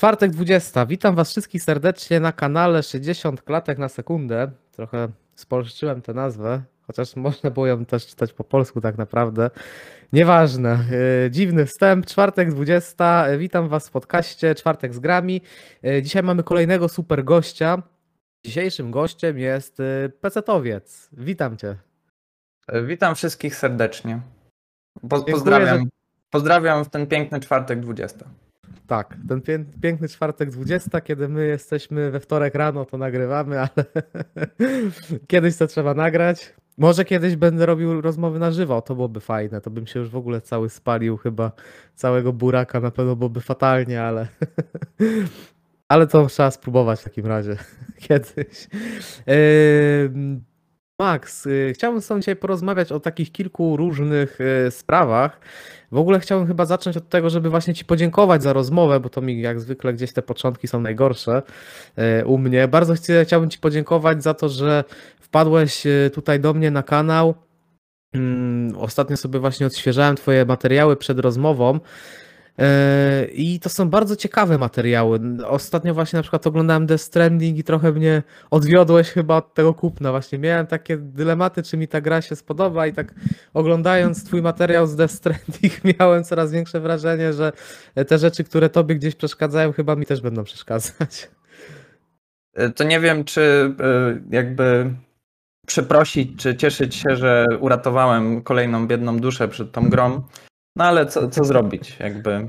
Czwartek 20. Witam Was wszystkich serdecznie na kanale 60 klatek na sekundę. Trochę spolszczyłem tę nazwę, chociaż można było ją też czytać po polsku tak naprawdę. Nieważne. Yy, Dziwny wstęp. Czwartek 20. Witam Was w podcaście Czwartek z grami. Yy, Dzisiaj mamy kolejnego super gościa. Dzisiejszym gościem jest yy, pecetowiec. Witam Cię. Witam wszystkich serdecznie. Po, Dziękuję, pozdrawiam, że- pozdrawiam w ten piękny czwartek 20. Tak, ten pię- piękny czwartek 20, kiedy my jesteśmy we wtorek rano, to nagrywamy, ale kiedyś to trzeba nagrać. Może kiedyś będę robił rozmowy na żywo, to byłoby fajne. To bym się już w ogóle cały spalił, chyba całego buraka na pewno byłoby fatalnie, ale ale to trzeba spróbować w takim razie kiedyś. Ym, Max, y, chciałbym z Tobą dzisiaj porozmawiać o takich kilku różnych y, sprawach. W ogóle chciałbym chyba zacząć od tego, żeby właśnie Ci podziękować za rozmowę, bo to mi jak zwykle gdzieś te początki są najgorsze e, u mnie. Bardzo chciałbym Ci podziękować za to, że wpadłeś tutaj do mnie na kanał. Mm, Ostatnio sobie właśnie odświeżałem Twoje materiały przed rozmową. E, I to są bardzo ciekawe materiały. Ostatnio właśnie na przykład oglądałem Death Stranding i trochę mnie odwiodłeś chyba od tego kupna. Właśnie miałem takie dylematy, czy mi ta gra się spodoba i tak oglądając twój materiał z Death Stranding miałem coraz większe wrażenie, że te rzeczy, które tobie gdzieś przeszkadzają, chyba mi też będą przeszkadzać. E, To nie wiem, czy e, jakby przeprosić, czy cieszyć się, że uratowałem kolejną biedną duszę przed tą grą. No ale co, co zrobić? Jakby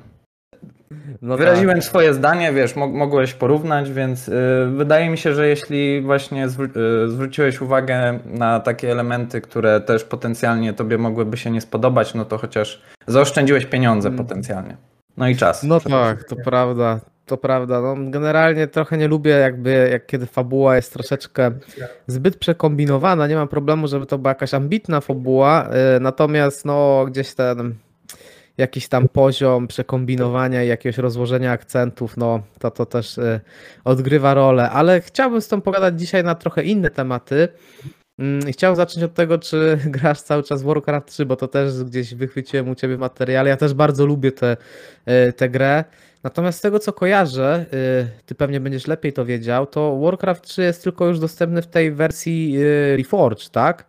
No wyraziłem tak. swoje zdanie, wiesz, mo- mogłeś porównać, więc e, wydaje mi się, że jeśli właśnie zwró- e, zwróciłeś uwagę na takie elementy, które też potencjalnie tobie mogłyby się nie spodobać, no to chociaż zaoszczędziłeś pieniądze Mm. potencjalnie. No i czas. No tak, to prawda. To prawda. No, generalnie trochę nie lubię, jakby jak kiedy fabuła jest troszeczkę zbyt przekombinowana. Nie mam problemu, żeby to była jakaś ambitna fabuła. y, Natomiast no gdzieś ten jakiś tam poziom przekombinowania i jakiegoś rozłożenia akcentów, no to to też y, odgrywa rolę. Ale chciałbym z tą pogadać dzisiaj na trochę inne tematy. Mm, i Chciałem zacząć od tego, czy grasz cały czas w Warcraft 3, bo to też gdzieś wychwyciłem u ciebie materiale. Ja też bardzo lubię tę tę tę grę. Natomiast z tego co kojarzę, y, ty pewnie będziesz lepiej to wiedział, to Warcraft 3 jest tylko już dostępny w tej wersji y, Reforged, tak?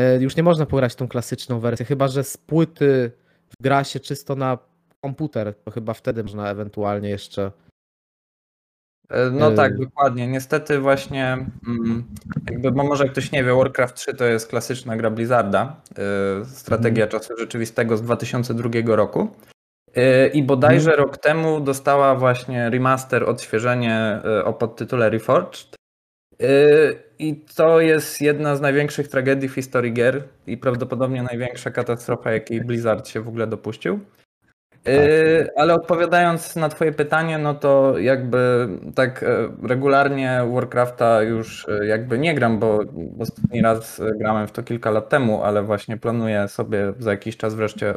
Y, Już nie można pograć tą klasyczną wersję, chyba że z płyty gra się czysto na komputer, to chyba wtedy można ewentualnie jeszcze. E, No Yy. tak, dokładnie. Niestety właśnie, mm, jakby, bo może ktoś nie wie, Warcraft 3 to jest klasyczna gra Blizzarda, yy, strategia Mhm. czasu rzeczywistego z 2002 roku. I bodajże Mhm. rok temu dostała właśnie remaster, odświeżenie o podtytule Reforged. Yy, I to jest jedna z największych tragedii w historii gier i prawdopodobnie największa katastrofa, jakiej Blizzard się w ogóle dopuścił. Yy, ale odpowiadając na Twoje pytanie, no to jakby tak e, regularnie Warcrafta już e, jakby nie gram, bo ostatni raz grałem w to kilka lat temu, ale właśnie planuję sobie za jakiś czas wreszcie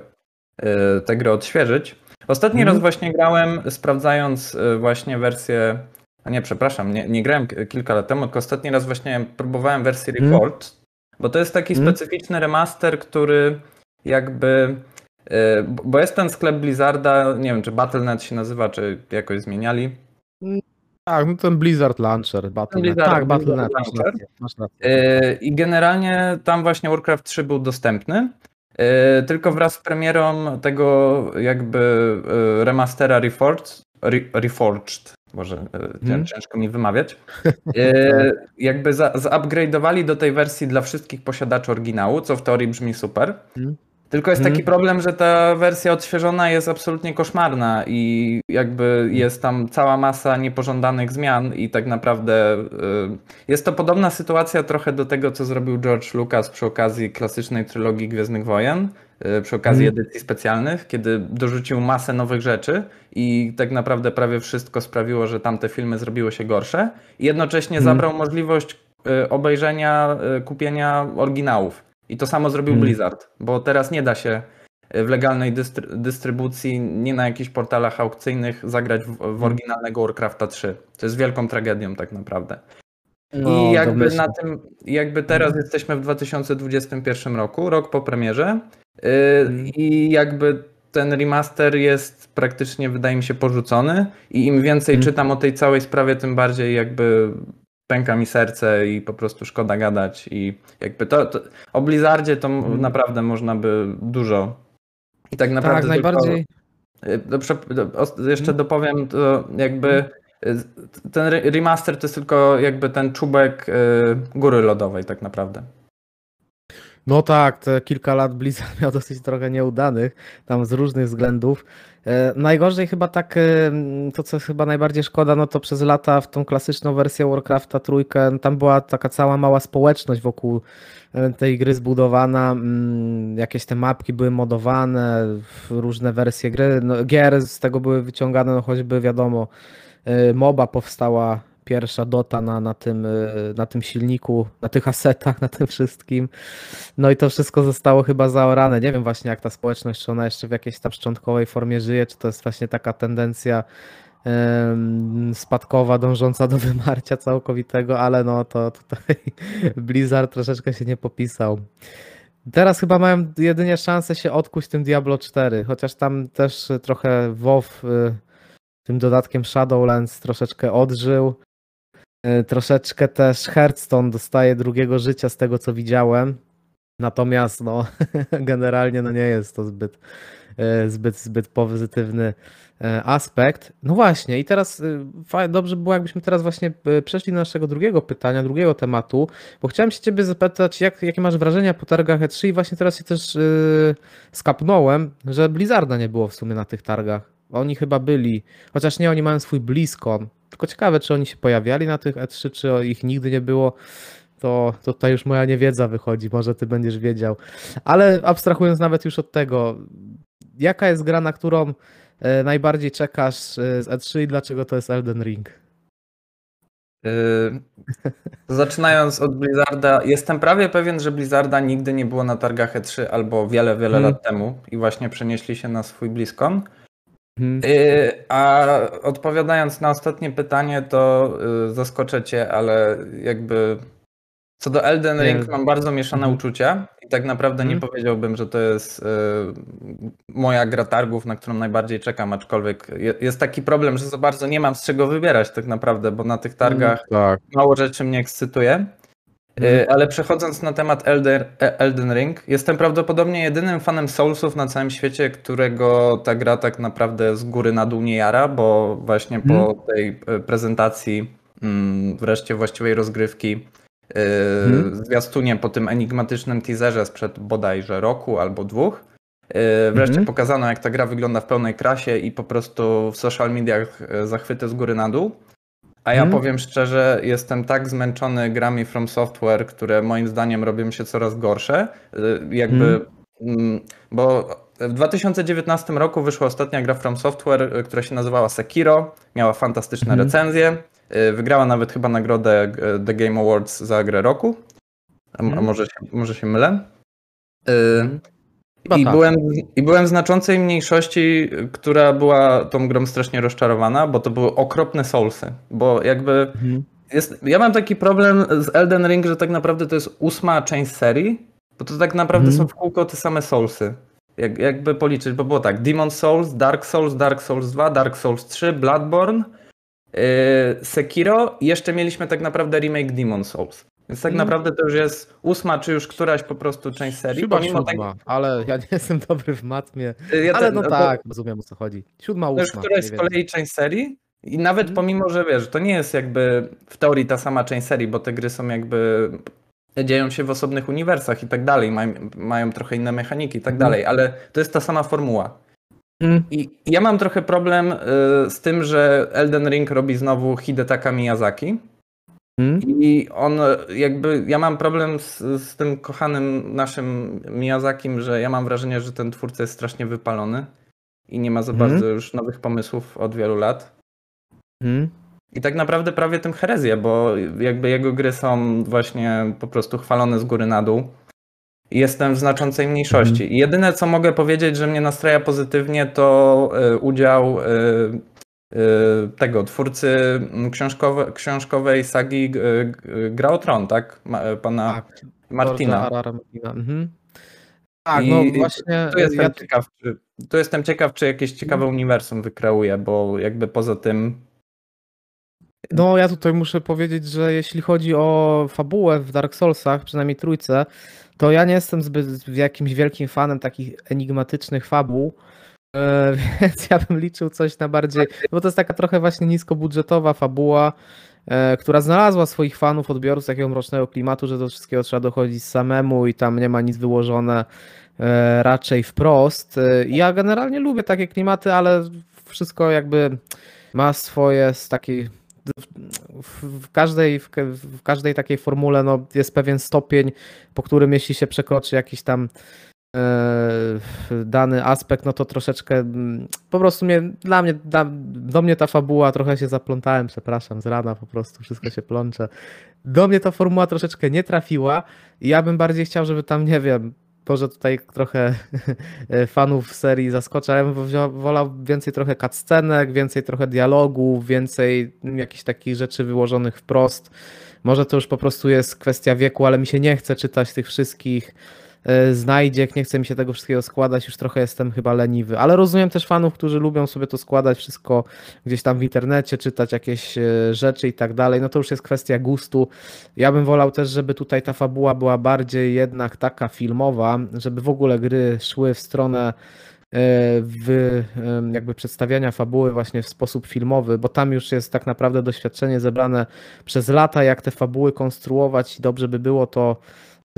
e, tę grę odświeżyć. Ostatni Mhm. raz właśnie grałem, sprawdzając właśnie wersję. A nie, przepraszam, nie, nie grałem kilka lat temu, tylko ostatni raz właśnie próbowałem wersję Mhm. Reforged, bo to jest taki Mhm. specyficzny remaster, który jakby. e, bo- jest ten sklep Blizzarda, nie wiem czy Battle.net się nazywa, czy jakoś zmieniali. Tak, no ten Blizzard Launcher, Battle.net. Blizzard- Tak, Battle.net. E, I generalnie tam właśnie Warcraft 3 był dostępny. e, Tylko wraz z premierą tego jakby remastera Reforged, Re- Reforged może Mhm. ciężko mi wymawiać, e, jakby za- zupgrade'owali do tej wersji dla wszystkich posiadaczy oryginału, co w teorii brzmi super. Mhm. Tylko jest Mhm. taki problem, że ta wersja odświeżona jest absolutnie koszmarna i jakby jest tam cała masa niepożądanych zmian i tak naprawdę y, jest to podobna sytuacja trochę do tego, co zrobił George Lucas przy okazji klasycznej trylogii Gwiezdnych Wojen, y, przy okazji Mhm. edycji specjalnych, kiedy dorzucił masę nowych rzeczy i tak naprawdę prawie wszystko sprawiło, że tamte filmy zrobiły się gorsze i jednocześnie Mhm. zabrał możliwość y, obejrzenia, kupienia oryginałów. I to samo zrobił Mhm. Blizzard, bo teraz nie da się w legalnej dystry- dystrybucji, nie na jakichś portalach aukcyjnych zagrać w, w oryginalnego Warcrafta 3. To jest wielką tragedią tak naprawdę. No, I jakby domyślnie. na tym, jakby teraz jesteśmy w 2021 roku, rok po premierze yy, Mhm. i jakby ten remaster jest praktycznie, wydaje mi się, porzucony i im więcej Mhm. czytam o tej całej sprawie, tym bardziej jakby pęka mi serce i po prostu szkoda gadać i jakby to, to o Blizzardzie to Mhm. naprawdę można by dużo i tak naprawdę tak, tylko- najbardziej. Do- os- Jeszcze dopowiem, to jakby y, ten re- remaster to jest tylko jakby ten czubek y, góry lodowej tak naprawdę. No tak, te kilka lat Blizzard miał dosyć trochę nieudanych, tam z różnych względów. E, najgorzej chyba tak, e, to co chyba najbardziej szkoda, no to przez lata w tą klasyczną wersję Warcrafta trójkę, tam była taka cała mała społeczność wokół e, tej gry zbudowana, mm, jakieś te mapki były modowane, różne wersje gry, no, gier z tego były wyciągane, no choćby wiadomo, MOBA powstała pierwsza Dota na, na, tym, e, na tym silniku, na tych asetach, na tym wszystkim. No i to wszystko zostało chyba zaorane. Nie wiem właśnie jak ta społeczność, czy ona jeszcze w jakiejś tam szczątkowej formie żyje, czy to jest właśnie taka tendencja spadkowa, dążąca do wymarcia całkowitego, ale no to tutaj Blizzard troszeczkę się nie popisał. Teraz chyba mają jedynie szansę się odkuć tym Diablo 4, chociaż tam też trochę WoW y, tym dodatkiem Shadowlands troszeczkę odżył. Y, Troszeczkę też Hearthstone dostaje drugiego życia z tego co widziałem. Natomiast no, generalnie no nie jest to zbyt, e, zbyt, zbyt pozytywny e, aspekt. No właśnie, i teraz e, dobrze by było, jakbyśmy teraz właśnie e, przeszli do naszego drugiego pytania, drugiego tematu, bo chciałem się ciebie zapytać, jak, jakie masz wrażenia po targach E3 i właśnie teraz się też e, skapnąłem, że Blizzarda nie było w sumie na tych targach. Oni chyba byli, chociaż nie, oni mają swój BlizzCon. Tylko ciekawe, czy oni się pojawiali na tych E3, czy ich nigdy nie było to, to tutaj już moja niewiedza wychodzi, może ty będziesz wiedział. Ale abstrahując nawet już od tego, jaka jest gra, na którą e, najbardziej czekasz e, z E3 i dlaczego to jest Elden Ring? Y, Zaczynając od Blizzarda, jestem prawie pewien, że Blizzarda nigdy nie było na targach E3 albo wiele, wiele Hmm. lat temu i właśnie przenieśli się na swój BlizzCon. Mhm. Y, A odpowiadając na ostatnie pytanie, to y, zaskoczę cię, ale jakby co do Elden Nie. Ring mam bardzo mieszane Mhm. uczucia i tak naprawdę nie Mhm. powiedziałbym, że to jest y, moja gra targów, na którą najbardziej czekam, aczkolwiek je- jest taki problem, że za bardzo nie mam z czego wybierać tak naprawdę, bo na tych targach Tak. mało rzeczy mnie ekscytuje. Mhm. Y, Ale przechodząc na temat Elder, e- Elden Ring, jestem prawdopodobnie jedynym fanem Soulsów na całym świecie, którego ta gra tak naprawdę z góry na dół nie jara, bo właśnie po Mhm. tej e, prezentacji, mm, wreszcie właściwej rozgrywki, Mhm. zwiastunie po tym enigmatycznym teaserze sprzed bodajże roku albo dwóch, y, wreszcie Mhm. pokazano jak ta gra wygląda w pełnej krasie i po prostu w social mediach e, zachwyty z góry na dół. A ja Mhm. powiem szczerze, jestem tak zmęczony grami From Software, które moim zdaniem robią się coraz gorsze. Y, Jakby, Mhm. mm, bo w 2019 roku wyszła ostatnia gra From Software, y, która się nazywała Sekiro. Miała fantastyczne Mhm. recenzje. y, Wygrała nawet chyba nagrodę The Game Awards za grę roku. A, Mhm. może, się, może się mylę? I, tak. byłem, I byłem w znaczącej mniejszości, która była tą grą strasznie rozczarowana, bo to były okropne soulsy. Bo jakby Mhm. jest, ja mam taki problem z Elden Ring, że tak naprawdę to jest ósma część serii, bo to tak naprawdę Mhm. są w kółko te same soulsy. Jak, jakby policzyć, bo było tak, Demon Souls, Dark Souls, Dark Souls 2, Dark Souls 3, Bloodborne, yy, Sekiro i jeszcze mieliśmy tak naprawdę remake Demon Souls. Więc tak Mhm. naprawdę to już jest ósma, czy już któraś po prostu część serii. Chyba pomimo tak- siódma, ale ja nie jestem dobry w matmie. Ja ale te- no to- tak, rozumiem o co chodzi. Siódma, To już ósma. któraś z kolei część serii i nawet Mhm. pomimo, że wiesz, to nie jest jakby w teorii ta sama część serii, bo te gry są jakby dzieją się w osobnych uniwersach i tak dalej, mają, mają trochę inne mechaniki i tak Mhm. dalej, ale to jest ta sama formuła. Mhm. I ja mam trochę problem y, z tym, że Elden Ring robi znowu Hidetaka Miyazaki Mhm. i on y, jakby, ja mam problem z, z tym kochanym naszym Miyazakim, że ja mam wrażenie, że ten twórca jest strasznie wypalony i nie ma za Mhm. bardzo już nowych pomysłów od wielu lat. Mhm. I tak naprawdę prawie tym herezję, bo jakby jego gry są właśnie po prostu chwalone z góry na dół. Jestem w znaczącej mniejszości. Jedyne co mogę powiedzieć, że mnie nastraja pozytywnie, to y, udział y, tego twórcy mm, książkowe, książkowej sagi y, y, Gra o Tron, tak? Y, pana Tak. Martina. Mhm. Tak, I no właśnie. Tu jestem Ja, ciekaw, czy tu jestem ciekaw, czy jakieś ciekawe uniwersum wykreuje, bo jakby poza tym No, ja tutaj muszę powiedzieć, że jeśli chodzi o fabułę w Dark Soulsach, przynajmniej trójce, to ja nie jestem zbyt jakimś wielkim fanem takich enigmatycznych fabuł, e, więc ja bym liczył coś na bardziej, bo to jest taka trochę właśnie niskobudżetowa fabuła, e, która znalazła swoich fanów, odbiorców takiego mrocznego klimatu, że do wszystkiego trzeba dochodzić samemu i tam nie ma nic wyłożone e, raczej wprost. E, Ja generalnie lubię takie klimaty, ale wszystko jakby ma swoje z takiej w, każdej, w, ka- w każdej takiej formule no, jest pewien stopień, po którym jeśli się przekroczy jakiś tam dany aspekt, no to troszeczkę mm, po prostu mnie, dla mnie, dla, do mnie ta fabuła, trochę się zaplątałem, przepraszam, z rana po prostu wszystko się plącze. Do mnie ta formuła troszeczkę nie trafiła i ja bym bardziej chciał, żeby tam, nie wiem, może tutaj trochę fanów serii zaskoczę, ale ja bym wolał więcej trochę cutscenek, więcej trochę dialogów, więcej jakichś takich rzeczy wyłożonych wprost. Może to już po prostu jest kwestia wieku, ale mi się nie chce czytać tych wszystkich znajdziek, nie chce mi się tego wszystkiego składać, już trochę jestem chyba leniwy. Ale rozumiem też fanów, którzy lubią sobie to składać wszystko gdzieś tam w internecie, czytać jakieś e, rzeczy i tak dalej. No to już jest kwestia gustu. Ja bym wolał też, żeby tutaj ta fabuła była bardziej jednak taka filmowa, żeby w ogóle gry szły w stronę e, w jakby przedstawiania fabuły właśnie w sposób filmowy, bo tam już jest tak naprawdę doświadczenie zebrane przez lata, jak te fabuły konstruować i dobrze by było to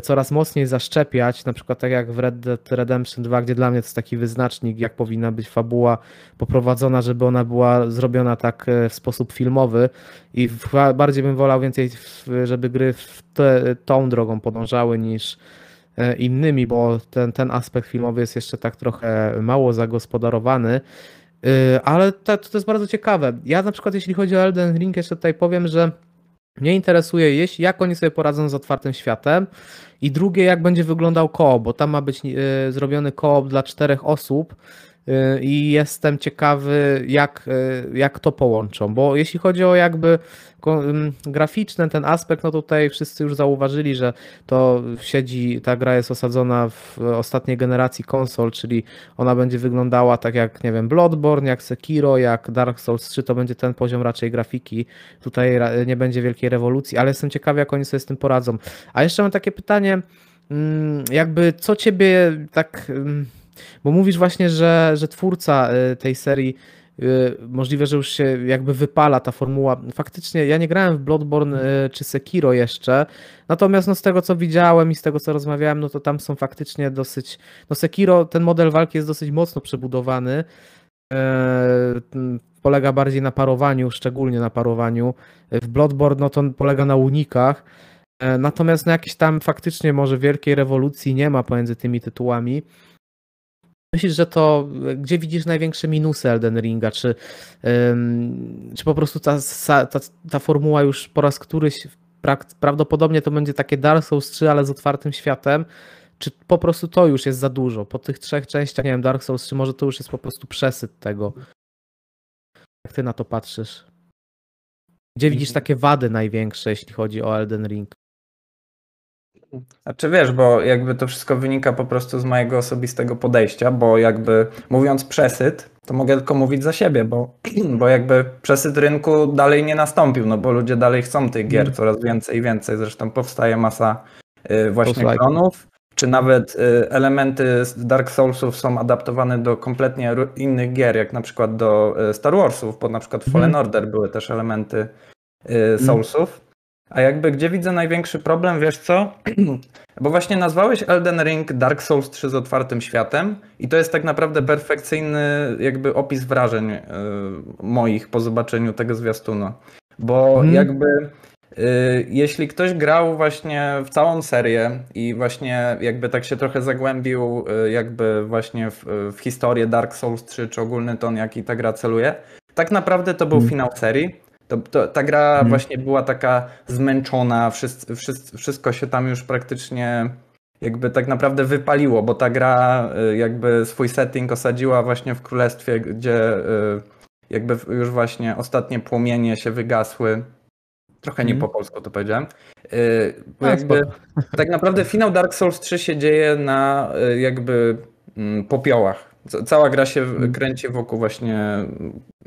coraz mocniej zaszczepiać, na przykład tak jak w Red Dead Redemption 2, gdzie dla mnie to jest taki wyznacznik, jak powinna być fabuła poprowadzona, żeby ona była zrobiona tak e, w sposób filmowy i bardziej bym wolał więcej, żeby gry te, tą drogą podążały niż e, innymi, bo ten, ten aspekt filmowy jest jeszcze tak trochę mało zagospodarowany. Y, Ale to, to jest bardzo ciekawe. Ja na przykład, jeśli chodzi o Elden Ring, jeszcze tutaj powiem, że mnie interesuje, jeśli, jak oni sobie poradzą z otwartym światem i drugie, jak będzie wyglądał koop, bo tam ma być y, zrobiony koop dla czterech osób i jestem ciekawy, jak, y, jak to połączą, bo jeśli chodzi o jakby ym, graficzny ten aspekt, no tutaj wszyscy już zauważyli, że to siedzi, ta gra jest osadzona w ostatniej generacji konsol, czyli ona będzie wyglądała tak jak, nie wiem, Bloodborne, jak Sekiro, jak Dark Souls 3, to będzie ten poziom raczej grafiki. Tutaj nie będzie wielkiej rewolucji, ale jestem ciekawy, jak oni sobie z tym poradzą. A jeszcze mam takie pytanie, mm, jakby co ciebie tak, mm, bo mówisz właśnie, że, że twórca y, tej serii y, możliwe, że już się jakby wypala ta formuła. Faktycznie ja nie grałem w Bloodborne y, czy Sekiro jeszcze, natomiast no z tego co widziałem i z tego co rozmawiałem, no to tam są faktycznie dosyć, no Sekiro, ten model walki jest dosyć mocno przebudowany. E, Polega bardziej na parowaniu, szczególnie na parowaniu. W Bloodborne no to polega na unikach. E, Natomiast no jakieś tam faktycznie może wielkiej rewolucji nie ma pomiędzy tymi tytułami. Myślisz, że to, gdzie widzisz największe minusy Elden Ringa? Czy, ym, czy po prostu ta, ta, ta formuła już po raz któryś, prawdopodobnie to będzie takie Dark Souls 3, ale z otwartym światem, czy po prostu to już jest za dużo? Po tych trzech częściach, nie wiem, Dark Souls 3, może to już jest po prostu przesyt tego. Jak ty na to patrzysz? Gdzie widzisz takie wady największe, jeśli chodzi o Elden Ring? A czy wiesz, bo jakby to wszystko wynika po prostu z mojego osobistego podejścia, bo jakby mówiąc przesyt, to mogę tylko mówić za siebie, bo, bo jakby przesyt rynku dalej nie nastąpił, no bo ludzie dalej chcą tych gier Mm. coraz więcej i więcej. Zresztą powstaje masa y, właśnie klonów, czy nawet y, elementy z Dark Soulsów są adaptowane do kompletnie innych gier, jak na przykład do y, Star Warsów, bo na przykład w Fallen Mhm. Order były też elementy y, Soulsów. A jakby gdzie widzę największy problem, wiesz co? Bo właśnie nazwałeś Elden Ring Dark Souls 3 z otwartym światem i to jest tak naprawdę perfekcyjny jakby opis wrażeń y, moich po zobaczeniu tego zwiastunu. Bo Mhm. jakby y, jeśli ktoś grał właśnie w całą serię i właśnie jakby tak się trochę zagłębił y, jakby właśnie w, w historię Dark Souls 3 czy ogólny ton jaki ta gra celuje, tak naprawdę to był Mhm. finał serii. To, to, ta gra Mhm. właśnie była taka zmęczona, wszyscy, wszyscy, wszystko się tam już praktycznie jakby tak naprawdę wypaliło, bo ta gra y, jakby swój setting osadziła właśnie w królestwie, gdzie y, jakby już właśnie ostatnie płomienie się wygasły. Trochę nie Mhm. po polsku to powiedziałem. Y, Bo A, jakby spoko. tak naprawdę finał Dark Souls 3 się dzieje na y, jakby mm, popiołach. Ca- cała gra się w- kręci wokół właśnie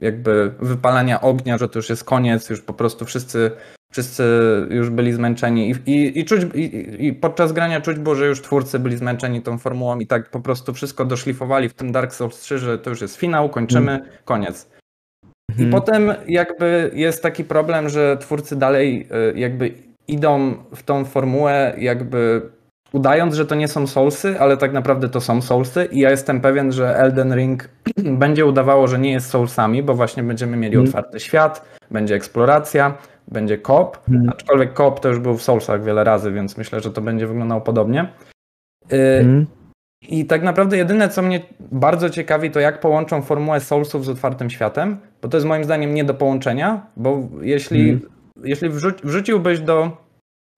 jakby wypalania ognia, że to już jest koniec, już po prostu wszyscy, wszyscy już byli zmęczeni i, i, i, czuć, i, i podczas grania czuć było, że już twórcy byli zmęczeni tą formułą i tak po prostu wszystko doszlifowali w tym Dark Souls 3, że to już jest finał, kończymy, koniec. I Mhm. potem jakby jest taki problem, że twórcy dalej y, jakby idą w tą formułę jakby udając, że to nie są Soulsy, ale tak naprawdę to są Soulsy i ja jestem pewien, że Elden Ring będzie udawało, że nie jest Soulsami, bo właśnie będziemy mieli Mhm. otwarty świat, będzie eksploracja, będzie kop, Mhm. aczkolwiek kop to już był w Soulsach wiele razy, więc myślę, że to będzie wyglądało podobnie. Y, Mhm. i tak naprawdę jedyne, co mnie bardzo ciekawi, to jak połączą formułę Soulsów z otwartym światem, bo to jest moim zdaniem nie do połączenia, bo jeśli, Mhm. jeśli wrzuciłbyś do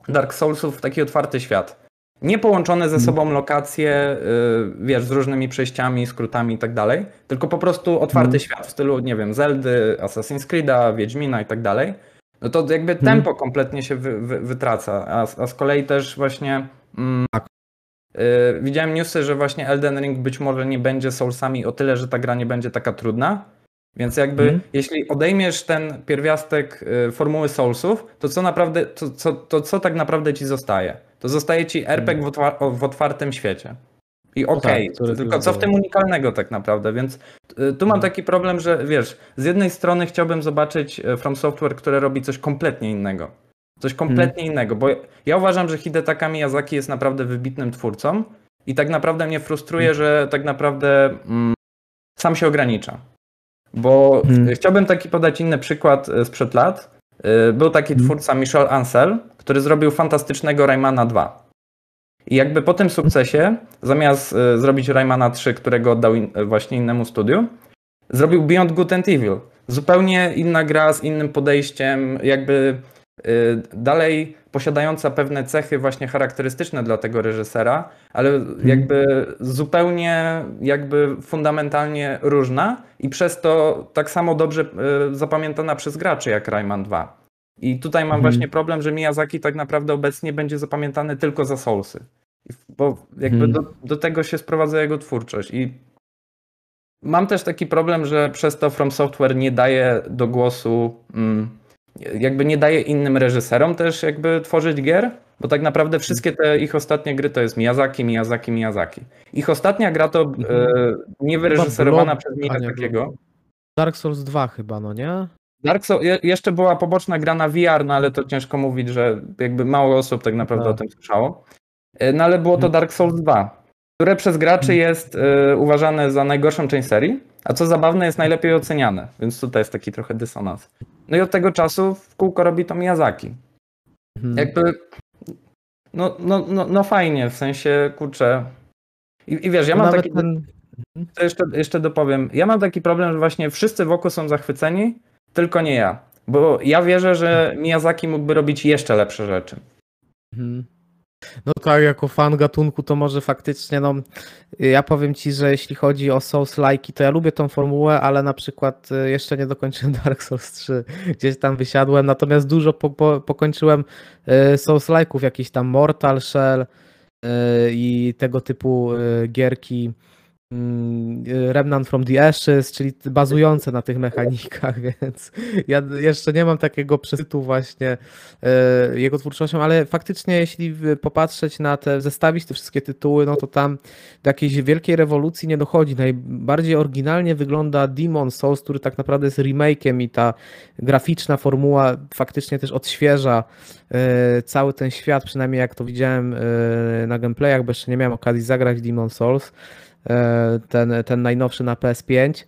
Dark Soulsów taki otwarty świat, nie połączone ze sobą lokacje, y, wiesz, z różnymi przejściami, skrótami i tak dalej, tylko po prostu otwarty Mhm. świat w stylu, nie wiem, Zeldy, Assassin's Creed'a, Wiedźmina i tak dalej, no to jakby Mhm. tempo kompletnie się wy, wy, wytraca, a, a z kolei też właśnie mm, Tak. y, widziałem newsy, że właśnie Elden Ring być może nie będzie Soulsami o tyle, że ta gra nie będzie taka trudna, więc jakby Mhm. jeśli odejmiesz ten pierwiastek y, formuły Soulsów, to co naprawdę, to, co, to co tak naprawdę ci zostaje? To zostaje ci RPG w, otwartym świecie. I okej, tak, który tylko co w tym unikalnego tak naprawdę, więc y, tu mam Mhm. taki problem, że wiesz, z jednej strony chciałbym zobaczyć y, From Software, które robi coś kompletnie innego. Coś kompletnie innego, bo ja uważam, że Hidetaka Miyazaki jest naprawdę wybitnym twórcą i tak naprawdę mnie frustruje, że tak naprawdę mm, sam się ogranicza. Bo Mhm. chciałbym taki podać inny przykład y, sprzed lat. Y, Był taki twórca Michel Ancel, który zrobił fantastycznego Raymana 2. I jakby po tym sukcesie, zamiast y, zrobić Raymana 3, którego oddał in, właśnie innemu studiu, zrobił Beyond Good and Evil. Zupełnie inna gra z innym podejściem, jakby y, dalej posiadająca pewne cechy właśnie charakterystyczne dla tego reżysera, ale jakby zupełnie jakby fundamentalnie różna i przez to tak samo dobrze y, zapamiętana przez graczy jak Rayman 2. I tutaj mam Mhm. właśnie problem, że Miyazaki tak naprawdę obecnie będzie zapamiętany tylko za Soulsy. Bo jakby Mhm. do, do tego się sprowadza jego twórczość. I mam też taki problem, że przez to From Software nie daje do głosu, mm, jakby nie daje innym reżyserom też jakby tworzyć gier, bo tak naprawdę wszystkie te ich ostatnie gry to jest Miyazaki, Miyazaki, Miyazaki. Ich ostatnia gra to Mhm. e, nie wyreżyserowana Blood- przez Miyazakego. Dark Souls 2 chyba, no nie? Dark Souls, je- jeszcze była poboczna gra na VR, no ale to ciężko mówić, że jakby mało osób tak naprawdę Tak. o tym słyszało. E, No ale było to Mhm. Dark Souls 2, które przez graczy jest e, uważane za najgorszą część serii, a co zabawne jest najlepiej oceniane, więc tutaj jest taki trochę dysonans. No i od tego czasu w kółko robi to Miyazaki. Mhm. Jakby, no, no, no, no fajnie, w sensie, kurczę. I, i wiesz, ja mam taki, ten... to jeszcze, jeszcze dopowiem. Ja mam taki problem, że właśnie wszyscy wokół są zachwyceni, tylko nie ja. Bo ja wierzę, że Miyazaki mógłby robić jeszcze lepsze rzeczy. Mhm. No tak, jako fan gatunku to może faktycznie, no ja powiem ci, że jeśli chodzi o Souls-like, to ja lubię tą formułę, ale na przykład y, jeszcze nie dokończyłem Dark Souls 3, gdzieś tam wysiadłem, natomiast dużo po, po, pokończyłem y, Souls-like'ów, jakiś tam Mortal Shell y, i tego typu gierki. Mm, y, Remnant from the Ashes, czyli bazujące na tych mechanikach, więc ja jeszcze nie mam takiego przesytu właśnie e, jego twórczością, ale faktycznie jeśli popatrzeć na te, zestawić te wszystkie tytuły, no to tam do jakiejś wielkiej rewolucji nie dochodzi. Najbardziej oryginalnie wygląda Demon Souls, który tak naprawdę jest remake'iem i ta graficzna formuła faktycznie też odświeża e, cały ten świat, przynajmniej jak to widziałem e, na gameplayach, bo jeszcze nie miałem okazji zagrać Demon Souls, e, ten, ten najnowszy na PS5.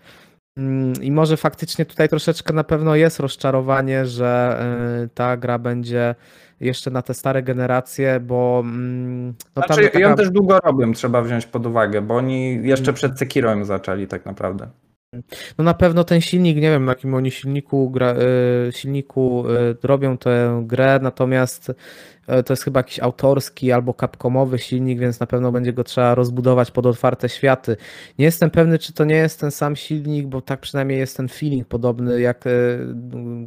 Mm, I może faktycznie tutaj troszeczkę na pewno jest rozczarowanie, że y, ta gra będzie jeszcze na te stare generacje, bo mm, no Znaczy, taka- ją też długo robią, trzeba wziąć pod uwagę, bo oni jeszcze przed Sekiro ją zaczęli tak naprawdę. no na pewno ten silnik, nie wiem na jakim oni silniku, gra, y, silniku robią tę grę, natomiast e, to jest chyba jakiś autorski albo capcomowy silnik, więc na pewno będzie go trzeba rozbudować pod otwarte światy. Nie jestem pewny, czy to nie jest ten sam silnik, bo tak przynajmniej jest ten feeling podobny, jak, e,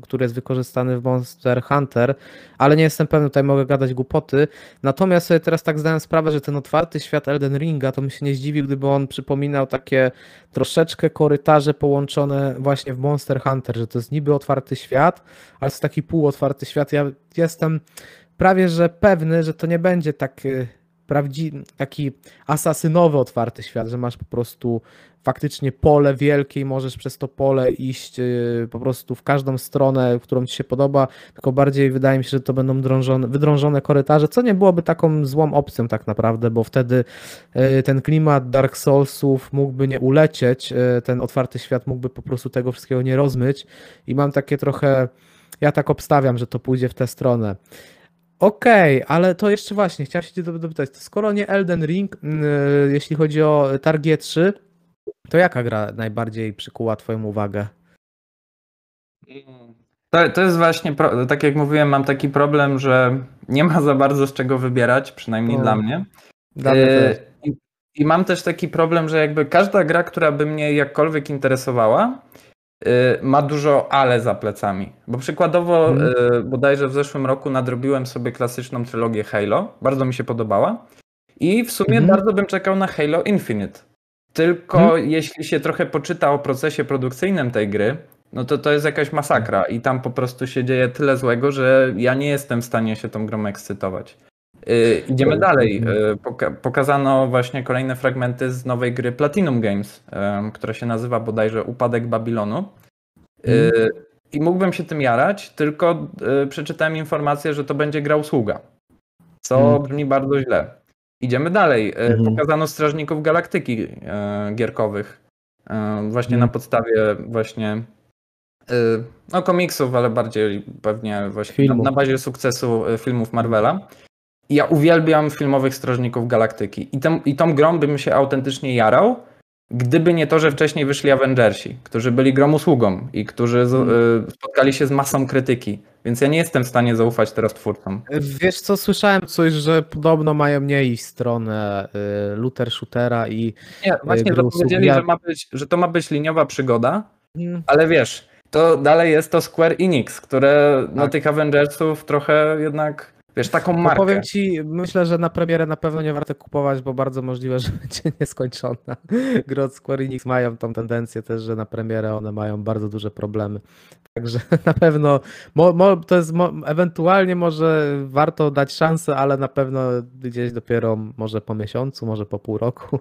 który jest wykorzystany w Monster Hunter, ale nie jestem pewny, tutaj mogę gadać głupoty. Natomiast sobie teraz tak zdałem sprawę, że ten otwarty świat Elden Ringa, to bym się nie zdziwił, gdyby on przypominał takie troszeczkę korytarze połączone właśnie w Monster Hunter, że to jest niby otwarty świat, ale jest taki półotwarty świat. Ja jestem prawie że pewny, że to nie będzie tak prawdziwy, taki asasynowy otwarty świat, że masz po prostu faktycznie pole wielkie i możesz przez to pole iść y, po prostu w każdą stronę, którą ci się podoba, tylko bardziej wydaje mi się, że to będą drążone, wydrążone korytarze, co nie byłoby taką złą opcją tak naprawdę, bo wtedy y, ten klimat Dark Soulsów mógłby nie ulecieć, y, ten otwarty świat mógłby po prostu tego wszystkiego nie rozmyć i mam takie trochę, ja tak obstawiam, że to pójdzie w tę stronę. Okej, ale to jeszcze właśnie, chciałem się dopytać, to skoro nie Elden Ring, jeśli chodzi o Targie 3, to jaka gra najbardziej przykuła Twoją uwagę? To, to jest właśnie, tak jak mówiłem, mam taki problem, że nie ma za bardzo z czego wybierać, przynajmniej dla mnie. Dla e, I, I mam też taki problem, że jakby każda gra, która by mnie jakkolwiek interesowała, ma dużo ale za plecami. Bo przykładowo, hmm. bodajże w zeszłym roku nadrobiłem sobie klasyczną trylogię Halo. Bardzo mi się podobała. I w sumie hmm. bardzo bym czekał na Halo Infinite. Tylko hmm. jeśli się trochę poczyta o procesie produkcyjnym tej gry, no to to jest jakaś masakra i tam po prostu się dzieje tyle złego, że ja nie jestem w stanie się tą grą ekscytować. Yy, idziemy dalej. Poka pokazano właśnie kolejne fragmenty z nowej gry Platinum Games, która się nazywa bodajże Upadek Babilonu. Y, I mógłbym się tym jarać, tylko y, przeczytałem informację, że to będzie gra usługa. Co hmm. brzmi bardzo źle. Idziemy dalej. Mhm. Pokazano Strażników Galaktyki gierkowych. Właśnie mhm. na podstawie właśnie no komiksów, ale bardziej pewnie właśnie na, na, bazie sukcesu filmów Marvela. Ja uwielbiam filmowych Strażników Galaktyki. I, tem, I tą grą bym się autentycznie jarał, Gdyby nie to, że wcześniej wyszli Avengersi, którzy byli grą usługą i którzy hmm. y, spotkali się z masą krytyki, więc ja nie jestem w stanie zaufać teraz twórcom. Wiesz co, słyszałem coś, że podobno mają mniej stronę y, looter shootera i Nie, właśnie y, zapowiedzieli, że, ma być, że to ma być liniowa przygoda, hmm. ale wiesz, to dalej jest to Square Enix, które tak. na tych Avengersów trochę jednak Wiesz, taką markę. No powiem ci, myślę, że na premierę na pewno nie warto kupować, bo bardzo możliwe, że będzie nieskończona. Gry od Square Enix mają tą tendencję też, że na premierę one mają bardzo duże problemy. Także na pewno mo, mo, to jest mo, ewentualnie może warto dać szansę, ale na pewno gdzieś dopiero może po miesiącu, może po pół roku.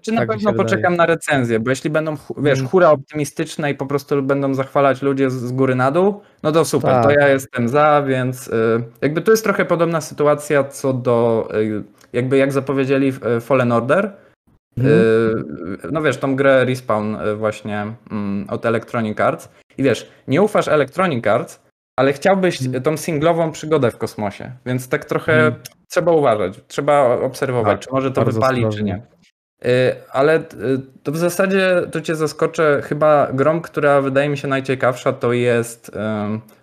Czy na tak pewno poczekam na recenzję, bo jeśli będą, wiesz, mm. hura optymistyczne i po prostu będą zachwalać ludzie z, z góry na dół, no to super, tak. to ja jestem za, więc y, jakby to jest trochę podobna sytuacja co do, y, jakby jak zapowiedzieli y, Fallen Order, Mhm. No wiesz, tą grę Respawn właśnie mm, od Electronic Arts i wiesz, nie ufasz Electronic Arts, ale chciałbyś mhm. tą singlową przygodę w kosmosie, więc tak trochę hmm. trzeba uważać, trzeba obserwować, tak, czy może to wypali, czy nie. Y, ale y, to w zasadzie to cię zaskoczę. Chyba grą, która wydaje mi się najciekawsza, to jest.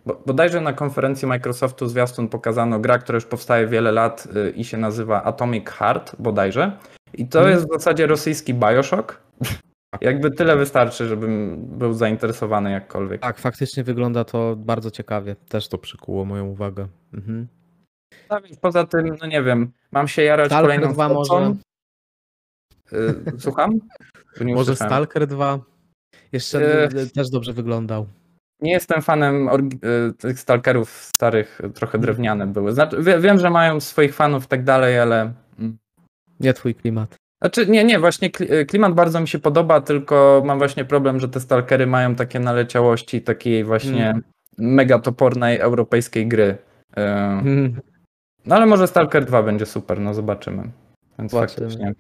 Bo, bodajże na konferencji Microsoftu zwiastun pokazano gra, która już powstaje wiele lat y, i się nazywa Atomic Heart, bodajże. I to hmm. jest w zasadzie rosyjski Bioshock. Jakby tyle wystarczy, żebym był zainteresowany jakkolwiek. Tak, faktycznie wygląda to bardzo ciekawie. Też to przykuło moją uwagę. Mhm. No, poza tym, no nie wiem, mam się jarać Stalker kolejną 2 może. Y, słucham? Może Stalker 2? Jeszcze y, też dobrze wyglądał. Nie jestem fanem y, tych Stalkerów starych, trochę drewniane były. Znaczy, wiem, że mają swoich fanów i tak dalej, ale... Mm. Nie twój klimat. Znaczy, nie, nie, właśnie klimat bardzo mi się podoba, tylko mam właśnie problem, że te stalkery mają takie naleciałości takiej właśnie hmm. mega topornej europejskiej gry. Hmm. No ale może Stalker 2 będzie super, no zobaczymy. Więc faktycznie.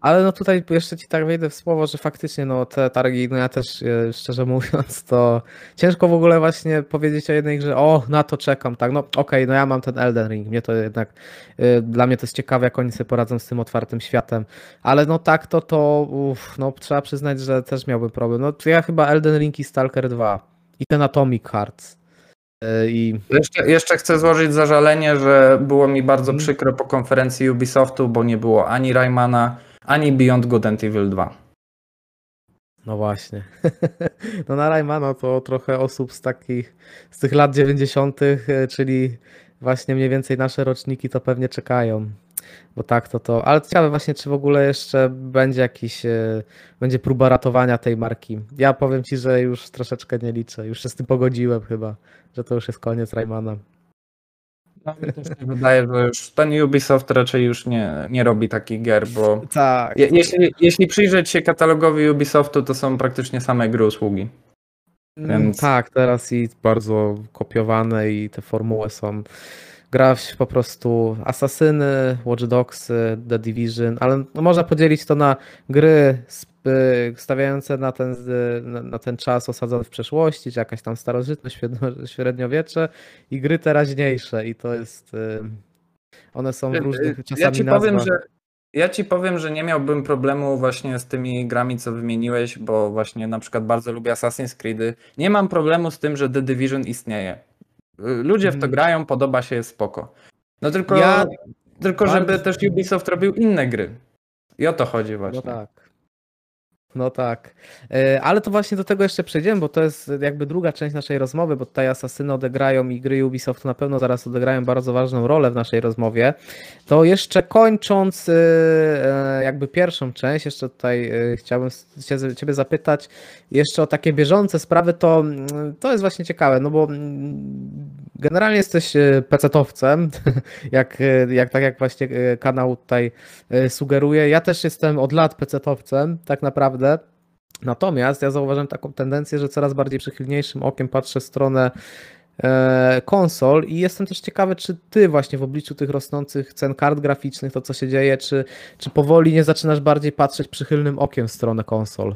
Ale no tutaj jeszcze ci tak wejdę w słowo, że faktycznie no te targi, no ja też e, szczerze mówiąc, to ciężko w ogóle właśnie powiedzieć o jednej grze, o na to czekam, tak, no okej, okay, no ja mam ten Elden Ring, mnie to jednak, y, dla mnie to jest ciekawe, jak oni sobie poradzą z tym otwartym światem, ale no tak to to, uf, no trzeba przyznać, że też miałbym problem, no ja chyba Elden Ring i Stalker 2 i ten Atomic Hearts, i Jeszcze, jeszcze chcę złożyć zażalenie, że było mi bardzo Mhm. przykro po konferencji Ubisoftu, bo nie było ani Raymana, ani Beyond Good and Evil 2. no właśnie. No na Raymana to trochę osób z takich, z tych lat 90., czyli właśnie mniej więcej nasze roczniki to pewnie czekają. Bo tak to to. Ale ciekawe właśnie, czy w ogóle jeszcze będzie jakiś, e, będzie próba ratowania tej marki. Ja powiem ci, że już troszeczkę nie liczę. Już się z tym pogodziłem chyba, że to już jest koniec Raymana. No, mi też się wydaje, że już ten Ubisoft raczej już nie, nie robi takich gier, bo Tak. je, jeśli, jeśli przyjrzeć się katalogowi Ubisoftu, to są praktycznie same gry usługi. Więc- Tak, teraz i bardzo kopiowane i te formuły są. Grać po prostu Asasyny, Watch Dogs, The Division, ale no można podzielić to na gry stawiające na ten, na- ten czas osadzony w przeszłości, czy jakaś tam starożytność, średnio- średniowiecze i gry teraźniejsze i to jest... y, One są w różnych czasami Ja ci powiem, że ja ci powiem, że nie miałbym problemu właśnie z tymi grami, co wymieniłeś, bo właśnie na przykład bardzo lubię Assassin's Creedy. Nie mam problemu z tym, że The Division istnieje. Ludzie w to Mhm. grają, podoba się, jest spoko. No tylko, Ja tylko żeby też Ubisoft robił inne gry. I o to chodzi właśnie. No tak. No tak. E, Ale to właśnie do tego jeszcze przejdziemy, bo to jest jakby druga część naszej rozmowy, bo tutaj Asasyny odegrają i gry Ubisoftu na pewno zaraz odegrają bardzo ważną rolę w naszej rozmowie. To jeszcze kończąc e, e, jakby pierwszą część, jeszcze tutaj chciałbym Ciebie zapytać jeszcze o takie bieżące sprawy, to, mm, to jest właśnie ciekawe, no bo mm, generalnie jesteś e, pecetowcem, jak, e, jak, tak jak właśnie e, kanał tutaj sugeruje. Ja też jestem od lat pecetowcem, tak naprawdę. Natomiast ja zauważyłem taką tendencję, że coraz bardziej przychylniejszym okiem patrzę w stronę konsol i jestem też ciekawy, czy ty właśnie w obliczu tych rosnących cen kart graficznych, to co się dzieje, czy, czy powoli nie zaczynasz bardziej patrzeć przychylnym okiem w stronę konsol?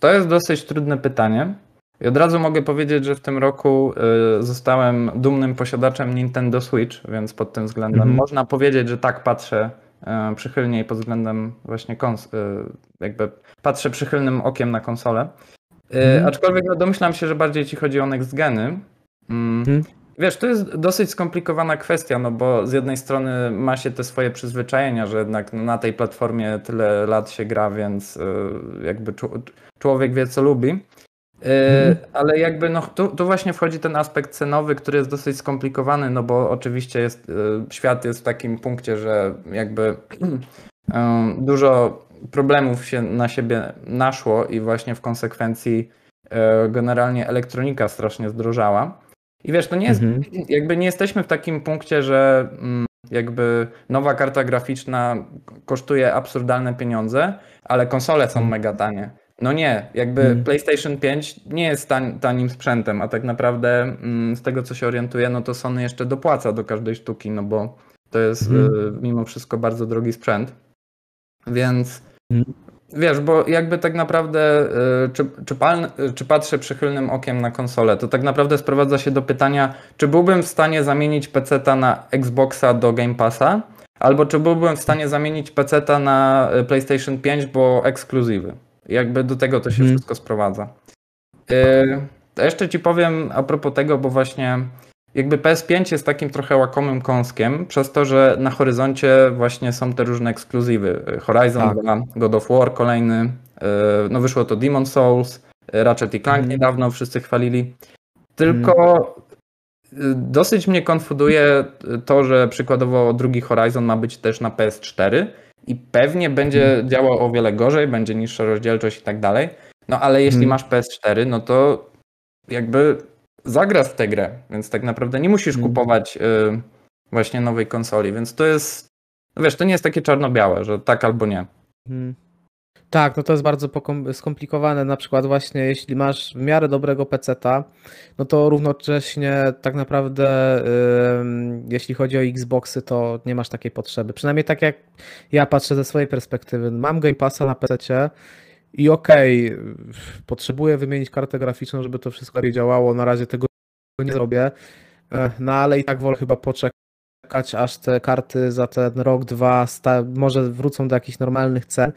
To jest dosyć trudne pytanie. I od razu mogę powiedzieć, że w tym roku y, zostałem dumnym posiadaczem Nintendo Switch, więc pod tym względem Mhm. można powiedzieć, że tak patrzę y, przychylniej pod względem właśnie kons- y, jakby patrzę przychylnym okiem na konsolę. Mhm. Aczkolwiek no, domyślam się, że bardziej ci chodzi o next geny. Mm, Mhm. Wiesz, to jest dosyć skomplikowana kwestia, no bo z jednej strony ma się te swoje przyzwyczajenia, że jednak na tej platformie tyle lat się gra, więc jakby człowiek wie, co lubi. Mhm. Ale jakby no, tu, tu właśnie wchodzi ten aspekt cenowy, który jest dosyć skomplikowany, no bo oczywiście jest, y, świat jest w takim punkcie, że jakby y, dużo problemów się na siebie naszło i właśnie w konsekwencji generalnie elektronika strasznie zdrożała. I wiesz, to nie jest, Mhm. jakby nie jesteśmy w takim punkcie, że mm, jakby nowa karta graficzna kosztuje absurdalne pieniądze, ale konsole są Mhm. mega tanie. No nie, jakby Mhm. PlayStation 5 nie jest tań, tanim sprzętem, a tak naprawdę mm, z tego co się orientuję, no to Sony jeszcze dopłaca do każdej sztuki, no bo to jest y, mimo wszystko bardzo drogi sprzęt. Więc Mhm. wiesz, bo jakby tak naprawdę y, czy, czy, y, czy patrzę przychylnym okiem na konsolę, to tak naprawdę sprowadza się do pytania, czy byłbym w stanie zamienić PC-ta na Xboxa do Game Passa, albo czy byłbym w stanie zamienić PC-ta na PlayStation 5, bo ekskluzywy. Jakby do tego to się Mhm. wszystko sprowadza. Y, to jeszcze ci powiem a propos tego, bo właśnie jakby PS5 jest takim trochę łakomym kąskiem, przez to, że na horyzoncie właśnie są te różne ekskluzywy. Horizon Tak. 2, God of War kolejny, y, no wyszło to Demon Souls, y, Ratchet i Clank Mhm. niedawno wszyscy chwalili. Tylko dosyć mnie konfuduje to, że przykładowo drugi Horizon ma być też na PS4 i pewnie będzie działał o wiele gorzej, będzie niższa rozdzielczość i tak dalej. No ale jeśli Mhm. masz PS4, no to jakby zagrasz w tę grę, więc tak naprawdę nie musisz Mhm. kupować y, właśnie nowej konsoli, więc to jest, no wiesz, to nie jest takie czarno-białe, że tak albo nie. Mhm. Tak, no to jest bardzo skomplikowane. Na przykład właśnie jeśli masz w miarę dobrego peceta, no to równocześnie tak naprawdę ym, jeśli chodzi o Xboxy, to nie masz takiej potrzeby. Przynajmniej tak jak ja patrzę ze swojej perspektywy. Mam Game Passa na pececie i okej, potrzebuję wymienić kartę graficzną, żeby to wszystko lepiej działało. Na razie tego nie zrobię, no ale i tak wolę chyba poczekać, aż te karty za ten rok, dwa sta- może wrócą do jakichś normalnych cen.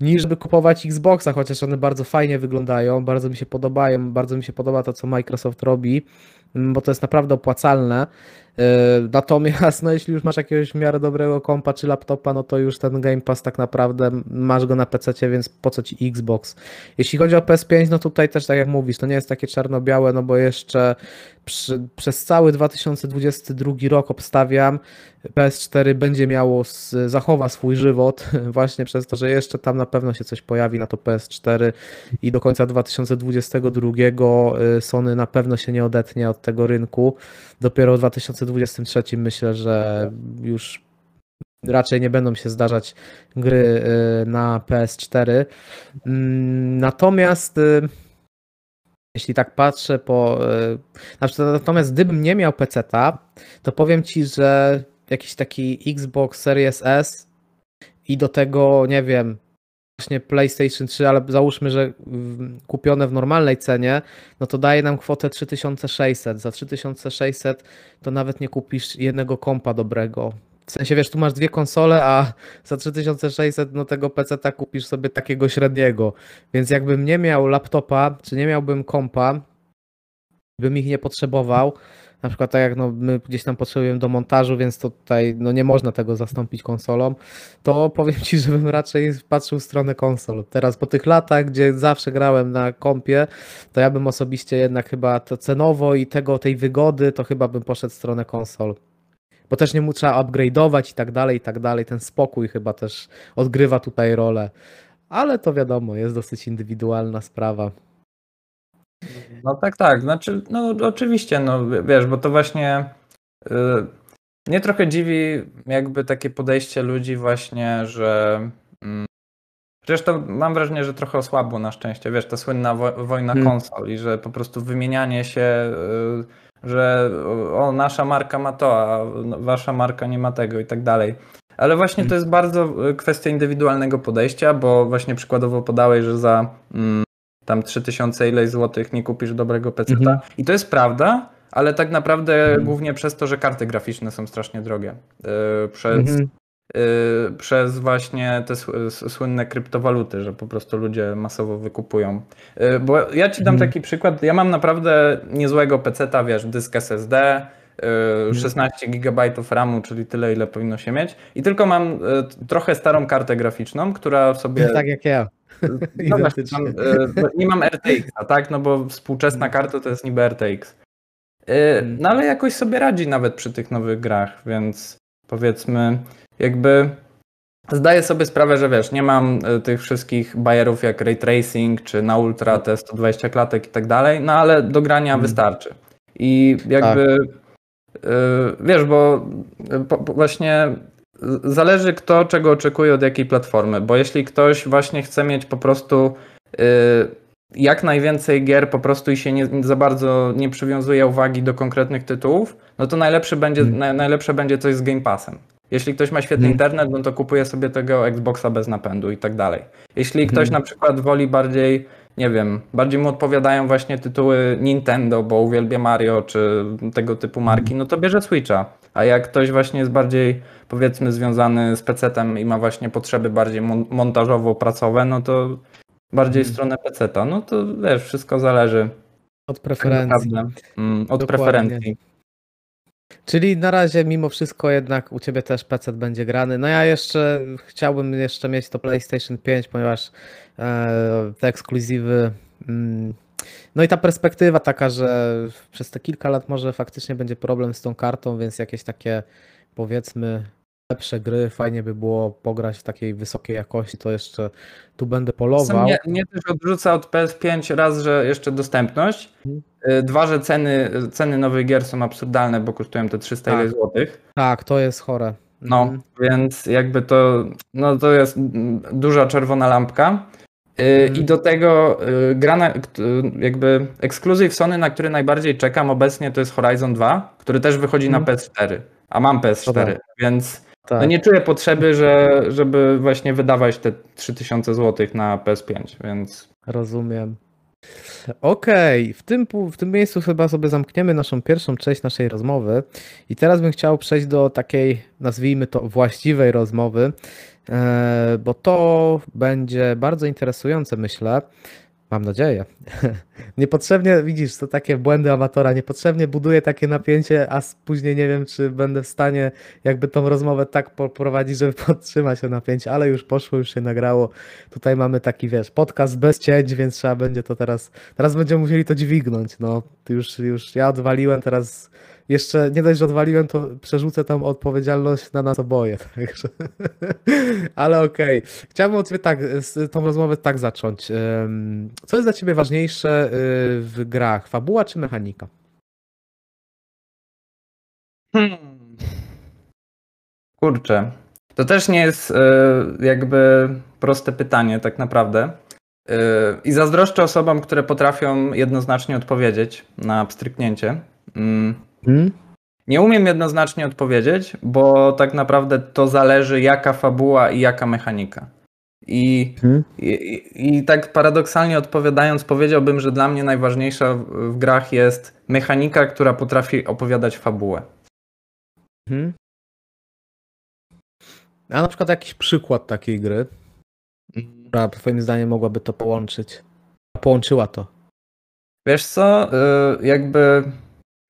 Niż żeby kupować Xboxa, chociaż one bardzo fajnie wyglądają, bardzo mi się podobają, bardzo mi się podoba to, co Microsoft robi, bo to jest naprawdę opłacalne. Yy, Natomiast no, jeśli już masz jakiegoś w miarę dobrego kompa czy laptopa, no to już ten Game Pass tak naprawdę masz go na PC, więc po co ci Xbox? Jeśli chodzi o PS5, no tutaj też tak jak mówisz, to nie jest takie czarno-białe, no bo jeszcze przy, przez cały 2022 rok obstawiam, PS4 będzie miało, s- zachowa swój żywot właśnie przez to, że jeszcze tam na pewno się coś pojawi na to PS4 i do końca 2022 y, Sony na pewno się nie odetnie od tego rynku. Dopiero w 2023 myślę, że już raczej nie będą się zdarzać gry y, na PS4. Mm, Natomiast y, jeśli tak patrzę po. y, na przykład, Natomiast gdybym nie miał PC-ta, to powiem ci, że jakiś taki Xbox Series S i do tego, nie wiem, właśnie PlayStation 3, ale załóżmy, że kupione w normalnej cenie, no to daje nam kwotę 3600. Za 3600 to nawet nie kupisz jednego kompa dobrego. W sensie, wiesz, tu masz dwie konsole, a za 3600 no tego PC-ta kupisz sobie takiego średniego. Więc jakbym nie miał laptopa, czy nie miałbym kompa, bym ich nie potrzebował, na przykład tak jak no, my gdzieś tam potrzebujemy do montażu, więc to tutaj no, nie można tego zastąpić konsolą, to powiem Ci, żebym raczej patrzył w stronę konsol. Teraz po tych latach, gdzie zawsze grałem na kompie, to ja bym osobiście jednak chyba to cenowo i tego, tej wygody, to chyba bym poszedł w stronę konsol. Bo też nie mu trzeba upgrade'ować i tak dalej, i tak dalej. Ten spokój chyba też odgrywa tutaj rolę. Ale to wiadomo, jest dosyć indywidualna sprawa. No tak, tak. Znaczy, no oczywiście, no wiesz, bo to właśnie y, mnie trochę dziwi jakby takie podejście ludzi właśnie, że mm, przecież to mam wrażenie, że trochę osłabło na szczęście, wiesz, ta słynna wo- wojna Hmm. konsol i że po prostu wymienianie się, y, że o, nasza marka ma to, a no, wasza marka nie ma tego i tak dalej. Ale właśnie to jest bardzo y, kwestia indywidualnego podejścia, bo właśnie przykładowo podałeś, że za mm, tam 3000 ileś złotych nie kupisz dobrego PC. Mhm. I to jest prawda, ale tak naprawdę Mhm. głównie przez to, że karty graficzne są strasznie drogie. Yy, przez, Mhm. yy, przez właśnie te słynne kryptowaluty, że po prostu ludzie masowo wykupują. Yy, bo ja ci dam Mhm. taki przykład. Ja mam naprawdę niezłego PC-ta, wiesz, dysk SSD. yy, Mhm. 16 GB RAMu, czyli tyle, ile powinno się mieć. I tylko mam trochę starą kartę graficzną, która sobie Tak jak ja. no tam, e, nie mam RTX, a tak, no bo współczesna karta to jest niby RTX. E, Mm. No ale jakoś sobie radzi nawet przy tych nowych grach, więc powiedzmy, jakby zdaję sobie sprawę, że wiesz, nie mam e, tych wszystkich bajerów jak Ray Tracing, czy na Ultra te 120 klatek i tak dalej, no ale do grania Mm. wystarczy. I jakby, e, wiesz, bo właśnie zależy kto czego oczekuje od jakiej platformy, bo jeśli ktoś właśnie chce mieć po prostu y, jak najwięcej gier po prostu i się nie, za bardzo nie przywiązuje uwagi do konkretnych tytułów, no to najlepszy będzie, Mm. na, najlepsze będzie coś z Game Passem. Jeśli ktoś ma świetny Mm. internet, no to kupuje sobie tego Xboxa bez napędu i tak dalej. Jeśli ktoś Mhm. na przykład woli bardziej, nie wiem, bardziej mu odpowiadają właśnie tytuły Nintendo, bo uwielbia Mario czy tego typu marki, no to bierze Switcha. A jak ktoś właśnie jest bardziej powiedzmy związany z PC-tem i ma właśnie potrzeby bardziej mon- montażowo-pracowe, no to bardziej w Mhm. stronę PC-ta. No to wiesz, wszystko zależy Od tak preferencji. naprawdę, mm, od Dokładnie. preferencji. Czyli na razie mimo wszystko jednak u Ciebie też PC będzie grany. No ja jeszcze chciałbym jeszcze mieć to PlayStation 5, ponieważ e, te ekskluzywy. Mm, no i ta perspektywa taka, że przez te kilka lat może faktycznie będzie problem z tą kartą, więc jakieś takie powiedzmy lepsze gry, fajnie by było pograć w takiej wysokiej jakości, to jeszcze tu będę polował. Mnie, mnie też odrzuca od PS5 raz, że jeszcze dostępność. Mhm. Y, Dwa, że ceny, ceny nowych gier są absurdalne, bo kosztują te 300 Tak. złotych. Tak, to jest chore. No, Mhm. więc jakby to, no to jest duża czerwona lampka. Y, Mhm. I do tego y, gra, na, jakby ekskluzyw Sony, na który najbardziej czekam obecnie, to jest Horizon 2, który też wychodzi na Mhm. PS4, a mam PS4, Dobra. więc Tak. no nie czuję potrzeby, że, żeby właśnie wydawać te 3000 zł na PS5, więc Rozumiem. Okej, w, tym, w tym miejscu chyba sobie zamkniemy naszą pierwszą część naszej rozmowy. I teraz bym chciał przejść do takiej, nazwijmy to, właściwej rozmowy, e, bo to będzie bardzo interesujące, myślę. Mam nadzieję. Niepotrzebnie, widzisz, to takie błędy amatora, niepotrzebnie buduję takie napięcie, a później nie wiem, czy będę w stanie jakby tą rozmowę tak poprowadzić, żeby podtrzymać to napięcie, ale już poszło, już się nagrało. Tutaj mamy taki, wiesz, podcast bez cięć, więc trzeba będzie to teraz, teraz będziemy musieli to dźwignąć, no. Już, już ja odwaliłem, teraz jeszcze nie dość, że odwaliłem, to przerzucę tą odpowiedzialność na nas oboje, także... Ale okej. Chciałbym od ciebie tak, tą rozmowę tak zacząć. Co jest dla ciebie ważniejsze y, w grach? Fabuła czy mechanika? Hmm. Kurczę. To też nie jest e, jakby proste pytanie, tak naprawdę. E, I zazdroszczę osobom, które potrafią jednoznacznie odpowiedzieć na pstryknięcie. Mm. Nie umiem jednoznacznie odpowiedzieć, bo tak naprawdę to zależy, jaka fabuła i jaka mechanika. I, i, i tak paradoksalnie odpowiadając, powiedziałbym, że dla mnie najważniejsza w, grach jest mechanika, która potrafi opowiadać fabułę. Mhm. A na przykład jakiś przykład takiej gry, która twoim zdaniem mogłaby to połączyć? Połączyła to. Wiesz co, y, jakby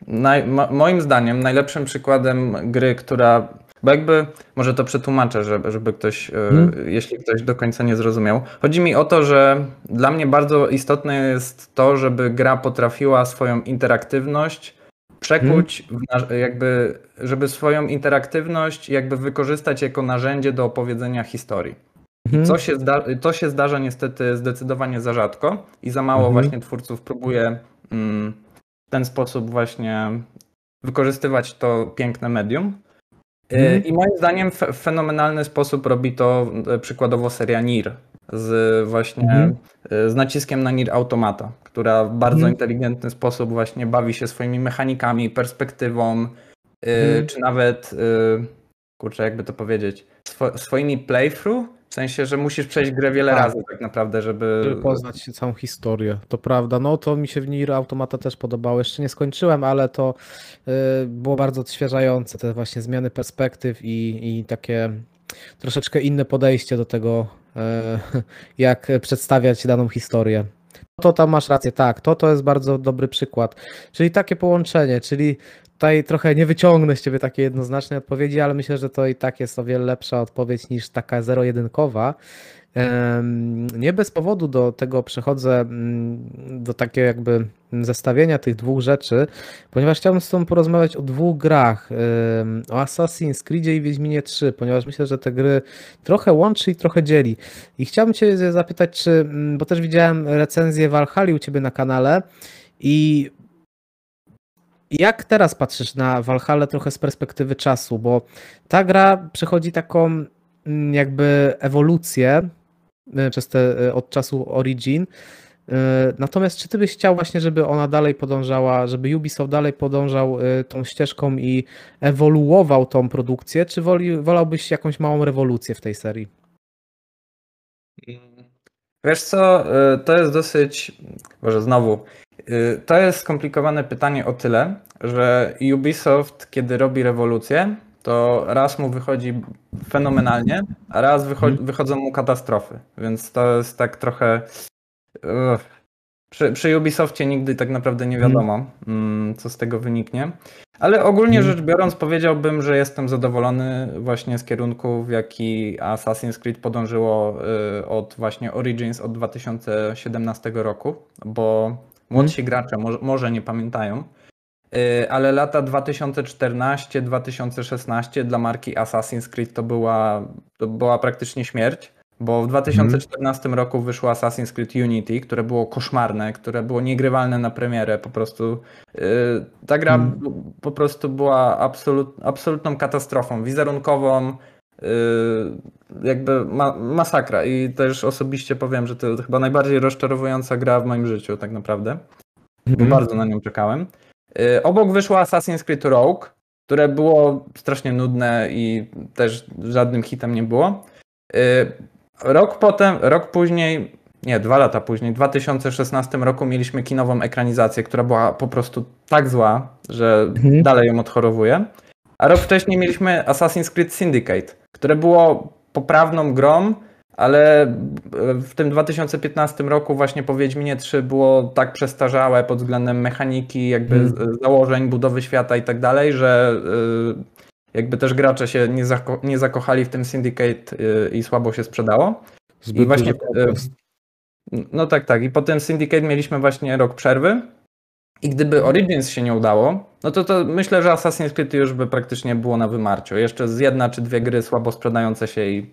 naj, mo, moim zdaniem najlepszym przykładem gry, która, bo jakby może to przetłumaczę, żeby, żeby ktoś, y, Mhm. jeśli ktoś do końca nie zrozumiał. Chodzi mi o to, że dla mnie bardzo istotne jest to, żeby gra potrafiła swoją interaktywność przekuć, w na, jakby, żeby swoją interaktywność jakby wykorzystać jako narzędzie do opowiedzenia historii. Mhm. Co się zda- to się zdarza niestety zdecydowanie za rzadko i za mało Mhm. właśnie twórców próbuje mm, ten sposób właśnie wykorzystywać to piękne medium. Mhm. I moim zdaniem w fenomenalny sposób robi to y, przykładowo seria Nier z właśnie y, z naciskiem na Nier Automata, która w bardzo Mhm. inteligentny sposób właśnie bawi się swoimi mechanikami, perspektywą, Mhm. czy nawet kurczę, jakby to powiedzieć, swo- swoimi playthrough, w sensie, że musisz przejść grę wiele Tak. razy tak naprawdę, żeby... Żeby poznać całą historię, to prawda. No to mi się w Nier Automata też podobało. Jeszcze nie skończyłem, ale to y, było bardzo odświeżające, te właśnie zmiany perspektyw i, i takie troszeczkę inne podejście do tego, y, jak przedstawiać daną historię. To tam masz rację, tak, to to jest bardzo dobry przykład. Czyli takie połączenie, czyli tutaj trochę nie wyciągnę z ciebie takiej jednoznacznej odpowiedzi, ale myślę, że to i tak jest o wiele lepsza odpowiedź niż taka zero-jedynkowa. Nie bez powodu do tego przechodzę, mm, do takiego jakby zestawienia tych dwóch rzeczy, ponieważ chciałbym z Tobą porozmawiać o dwóch grach, o Assassin's Creedzie i Wiedźminie 3, ponieważ myślę, że te gry trochę łączy i trochę dzieli. I chciałbym Cię zapytać, czy, mm, bo też widziałem recenzję Valhalla u Ciebie na kanale i jak teraz patrzysz na Valhalla trochę z perspektywy czasu, bo ta gra przechodzi taką mm, jakby ewolucję y, przez te y, od czasu Origin. Y, Natomiast czy ty byś chciał właśnie, żeby ona dalej podążała, żeby Ubisoft dalej podążał tą ścieżką i ewoluował tą produkcję, czy woli, wolałbyś jakąś małą rewolucję w tej serii? Wiesz co, to jest dosyć, może znowu, to jest skomplikowane pytanie o tyle, że Ubisoft, kiedy robi rewolucję, to raz mu wychodzi fenomenalnie, a raz wycho- wychodzą mu katastrofy, więc to jest tak trochę... Przy, przy Ubisoftie nigdy tak naprawdę nie wiadomo, mm, co z tego wyniknie. Ale ogólnie Mhm. rzecz biorąc, powiedziałbym, że jestem zadowolony właśnie z kierunku, w jaki Assassin's Creed podążyło y, od właśnie Origins od 2017 roku, bo młodsi gracze może, może nie pamiętają, y, ale lata 2014-2016 dla marki Assassin's Creed to była, to była praktycznie śmierć. Bo w 2014 roku wyszło Assassin's Creed Unity, które było koszmarne, które było niegrywalne na premierę. Po prostu yy, ta gra Mhm. po prostu była absolut, absolutną katastrofą wizerunkową, jakby ma, masakra. I też osobiście powiem, że to chyba najbardziej rozczarowująca gra w moim życiu, tak naprawdę. Bo bardzo na nią czekałem. Yy, obok wyszło Assassin's Creed Rogue, które było strasznie nudne i też żadnym hitem nie było. Yy, Rok potem, rok później nie, dwa lata później, w 2016 roku mieliśmy kinową ekranizację, która była po prostu tak zła, że Mhm. dalej ją odchorowuję. A rok wcześniej mieliśmy Assassin's Creed Syndicate, które było poprawną grą, ale w tym 2015 roku właśnie po Wiedźminie 3 było tak przestarzałe pod względem mechaniki, jakby z- założeń, budowy świata i tak dalej, że y, jakby też gracze się nie, zako- nie zakochali w tym Syndicate y, i słabo się sprzedało. Zbyt właśnie, duży kontrast. No tak, tak. I potem Syndicate mieliśmy właśnie rok przerwy. I gdyby Origins się nie udało, no to, to myślę, że Assassin's Creed już by praktycznie było na wymarciu. Jeszcze z jedna czy dwie gry słabo sprzedające się i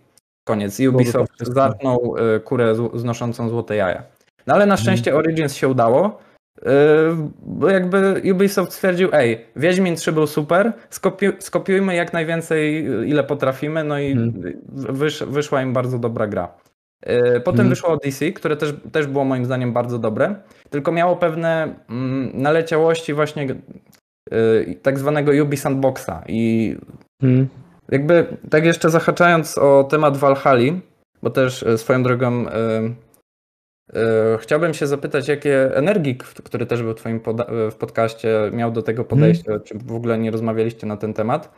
koniec. Ubisoft zatnął y, kurę znoszącą złote jaja. No ale na szczęście Origins się udało. y, Bo jakby Ubisoft stwierdził, ej, Wiedźmin 3 był super, skopi- skopiujmy jak najwięcej, y, ile potrafimy, no i Mhm. wysz- wyszła im bardzo dobra gra. Y, Potem Mhm. wyszło Odyssey, które też, też było moim zdaniem bardzo dobre, tylko miało pewne mm, naleciałości właśnie y, tak zwanego Ubi Sandboxa i Mhm. jakby tak jeszcze zahaczając o temat Valhalla, bo też y, swoją drogą chciałbym się zapytać, jakie Energik, który też był w twoim poda- w podcaście, miał do tego podejście, czy w ogóle nie rozmawialiście na ten temat,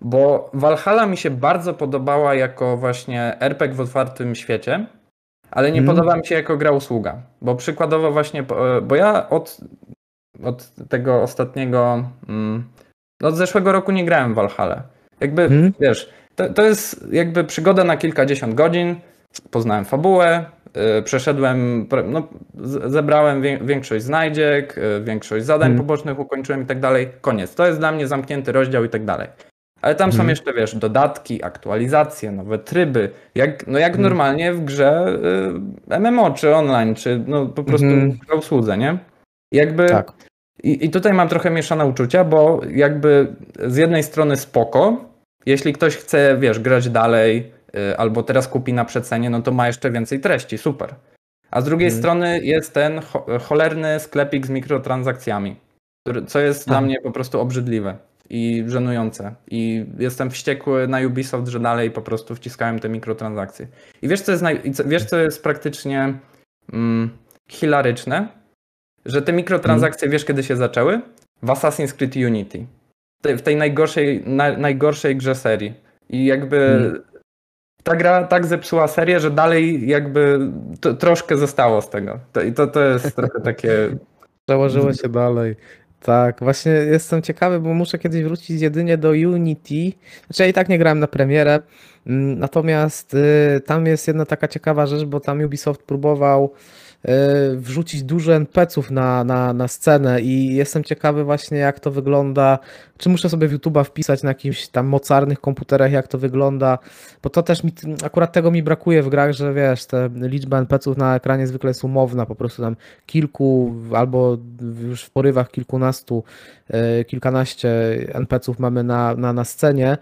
bo Valhalla mi się bardzo podobała jako właśnie RPG w otwartym świecie, ale nie Mhm. podoba mi się jako gra usługa, bo przykładowo właśnie, po- bo ja od, od tego ostatniego, mm, no od zeszłego roku nie grałem w Valhalla. Jakby, Mhm. wiesz, to, to jest jakby przygoda na kilkadziesiąt godzin, poznałem fabułę, y, przeszedłem, no, zebrałem wię- większość znajdziek, y, większość zadań Mhm. pobocznych ukończyłem i tak dalej, koniec. To jest dla mnie zamknięty rozdział i tak dalej. Ale tam są Mhm. jeszcze, wiesz, dodatki, aktualizacje, nowe tryby, jak, no jak Mhm. normalnie w grze y, MMO, czy online, czy no po prostu Mhm. w usłudze, nie? Jakby Tak. i, I tutaj mam trochę mieszane uczucia, bo jakby z jednej strony spoko, jeśli ktoś chce, wiesz, grać dalej y, albo teraz kupi na przecenie, no to ma jeszcze więcej treści, super. A z drugiej Mhm. strony jest ten cho- cholerny sklepik z mikrotransakcjami, który, co jest dla Tak. mnie po prostu obrzydliwe i żenujące. I jestem wściekły na Ubisoft, że dalej po prostu wciskałem te mikrotransakcje. I wiesz, co jest, naj... wiesz, co jest praktycznie mm, hilaryczne? Że te mikrotransakcje, wiesz kiedy się zaczęły? W Assassin's Creed Unity. W tej najgorszej, na, najgorszej grze serii. I jakby Mhm. ta gra tak zepsuła serię, że dalej jakby to, troszkę zostało z tego. To, I to, to jest trochę takie... Przełożyło się dalej. Tak, właśnie jestem ciekawy, bo muszę kiedyś wrócić jedynie do Unity. Znaczy ja i tak nie grałem na premierę. mm, Natomiast y, tam jest jedna taka ciekawa rzecz, bo tam Ubisoft próbował wrzucić dużo NPC-ów na, na, na scenę i jestem ciekawy właśnie jak to wygląda. Czy muszę sobie w YouTube'a wpisać na jakimś tam mocarnych komputerach, jak to wygląda, bo to też mi, akurat tego mi brakuje w grach, że wiesz, te liczba NPC-ów na ekranie zwykle jest umowna, po prostu tam kilku albo już w porywach kilkunastu, e, kilkanaście NPC-ów mamy na, na, na scenie.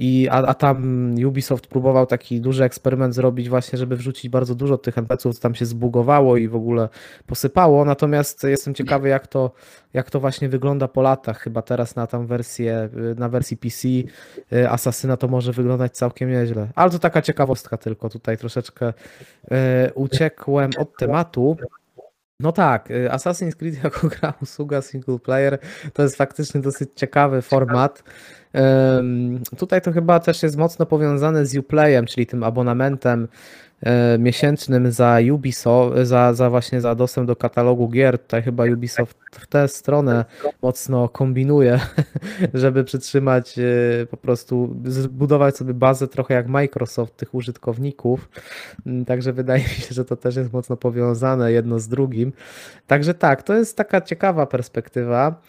I, a, a tam Ubisoft próbował taki duży eksperyment zrobić właśnie, żeby wrzucić bardzo dużo tych NPC-ów, co tam się zbugowało i w ogóle posypało. Natomiast jestem ciekawy, jak to, jak to właśnie wygląda po latach. Chyba teraz na tam wersję, na wersji PC y, Asasyna to może wyglądać całkiem nieźle. Ale to taka ciekawostka tylko. Tutaj troszeczkę e, uciekłem od tematu. No tak, y, Assassin's Creed jako gra usługa single player to jest faktycznie dosyć ciekawy format. Ym, Tutaj to chyba też jest mocno powiązane z Uplayem, czyli tym abonamentem miesięcznym za Ubisoft, za, za właśnie za dostęp do katalogu gier. Tutaj chyba Ubisoft w tę stronę mocno kombinuje, żeby przytrzymać e, po prostu, zbudować sobie bazę trochę jak Microsoft tych użytkowników. Mm, Także wydaje mi się, że to też jest mocno powiązane jedno z drugim. Także tak, to jest taka ciekawa perspektywa.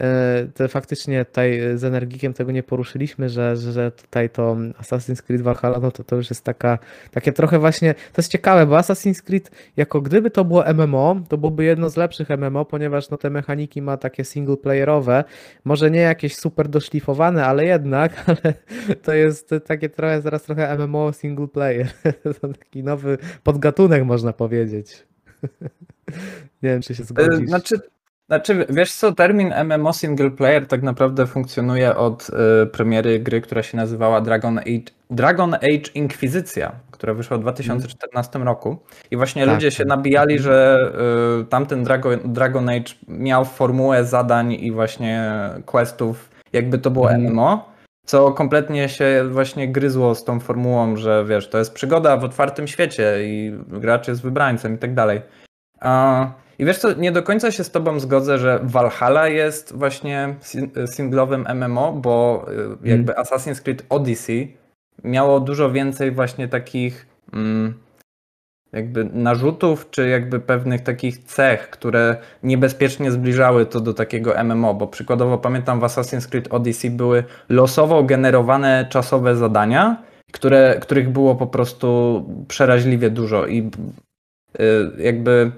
E, To faktycznie tutaj z Energikiem tego nie poruszyliśmy, że, że tutaj to Assassin's Creed Valhalla, no to to już jest taka, takie trochę właśnie, to jest ciekawe, bo Assassin's Creed jako gdyby to było MMO, to byłoby jedno z lepszych MMO, ponieważ no te mechaniki ma takie single playerowe, może nie jakieś super doszlifowane, ale jednak, ale to jest takie trochę, zaraz trochę MMO single player, to taki nowy podgatunek można powiedzieć. Nie wiem, czy się E, zgodzisz. Znaczy, Znaczy, wiesz co, termin MMO single player tak naprawdę funkcjonuje od y, premiery gry, która się nazywała Dragon Age, Dragon Age Inkwizycja, która wyszła w 2014 roku. I właśnie Tak, ludzie się nabijali, Mhm. że y, tamten Dragon, Dragon Age miał formułę zadań i właśnie questów, jakby to było Mhm. MMO. Co kompletnie się właśnie gryzło z tą formułą, że wiesz, to jest przygoda w otwartym świecie i gracz jest wybrańcem i tak dalej. A, I wiesz co, nie do końca się z tobą zgodzę, że Valhalla jest właśnie sin- singlowym MMO, bo y, jakby Assassin's Creed Odyssey miało dużo więcej właśnie takich mm, jakby narzutów, czy jakby pewnych takich cech, które niebezpiecznie zbliżały to do takiego MMO, bo przykładowo pamiętam w Assassin's Creed Odyssey były losowo generowane czasowe zadania, które, których było po prostu przeraźliwie dużo i y, jakby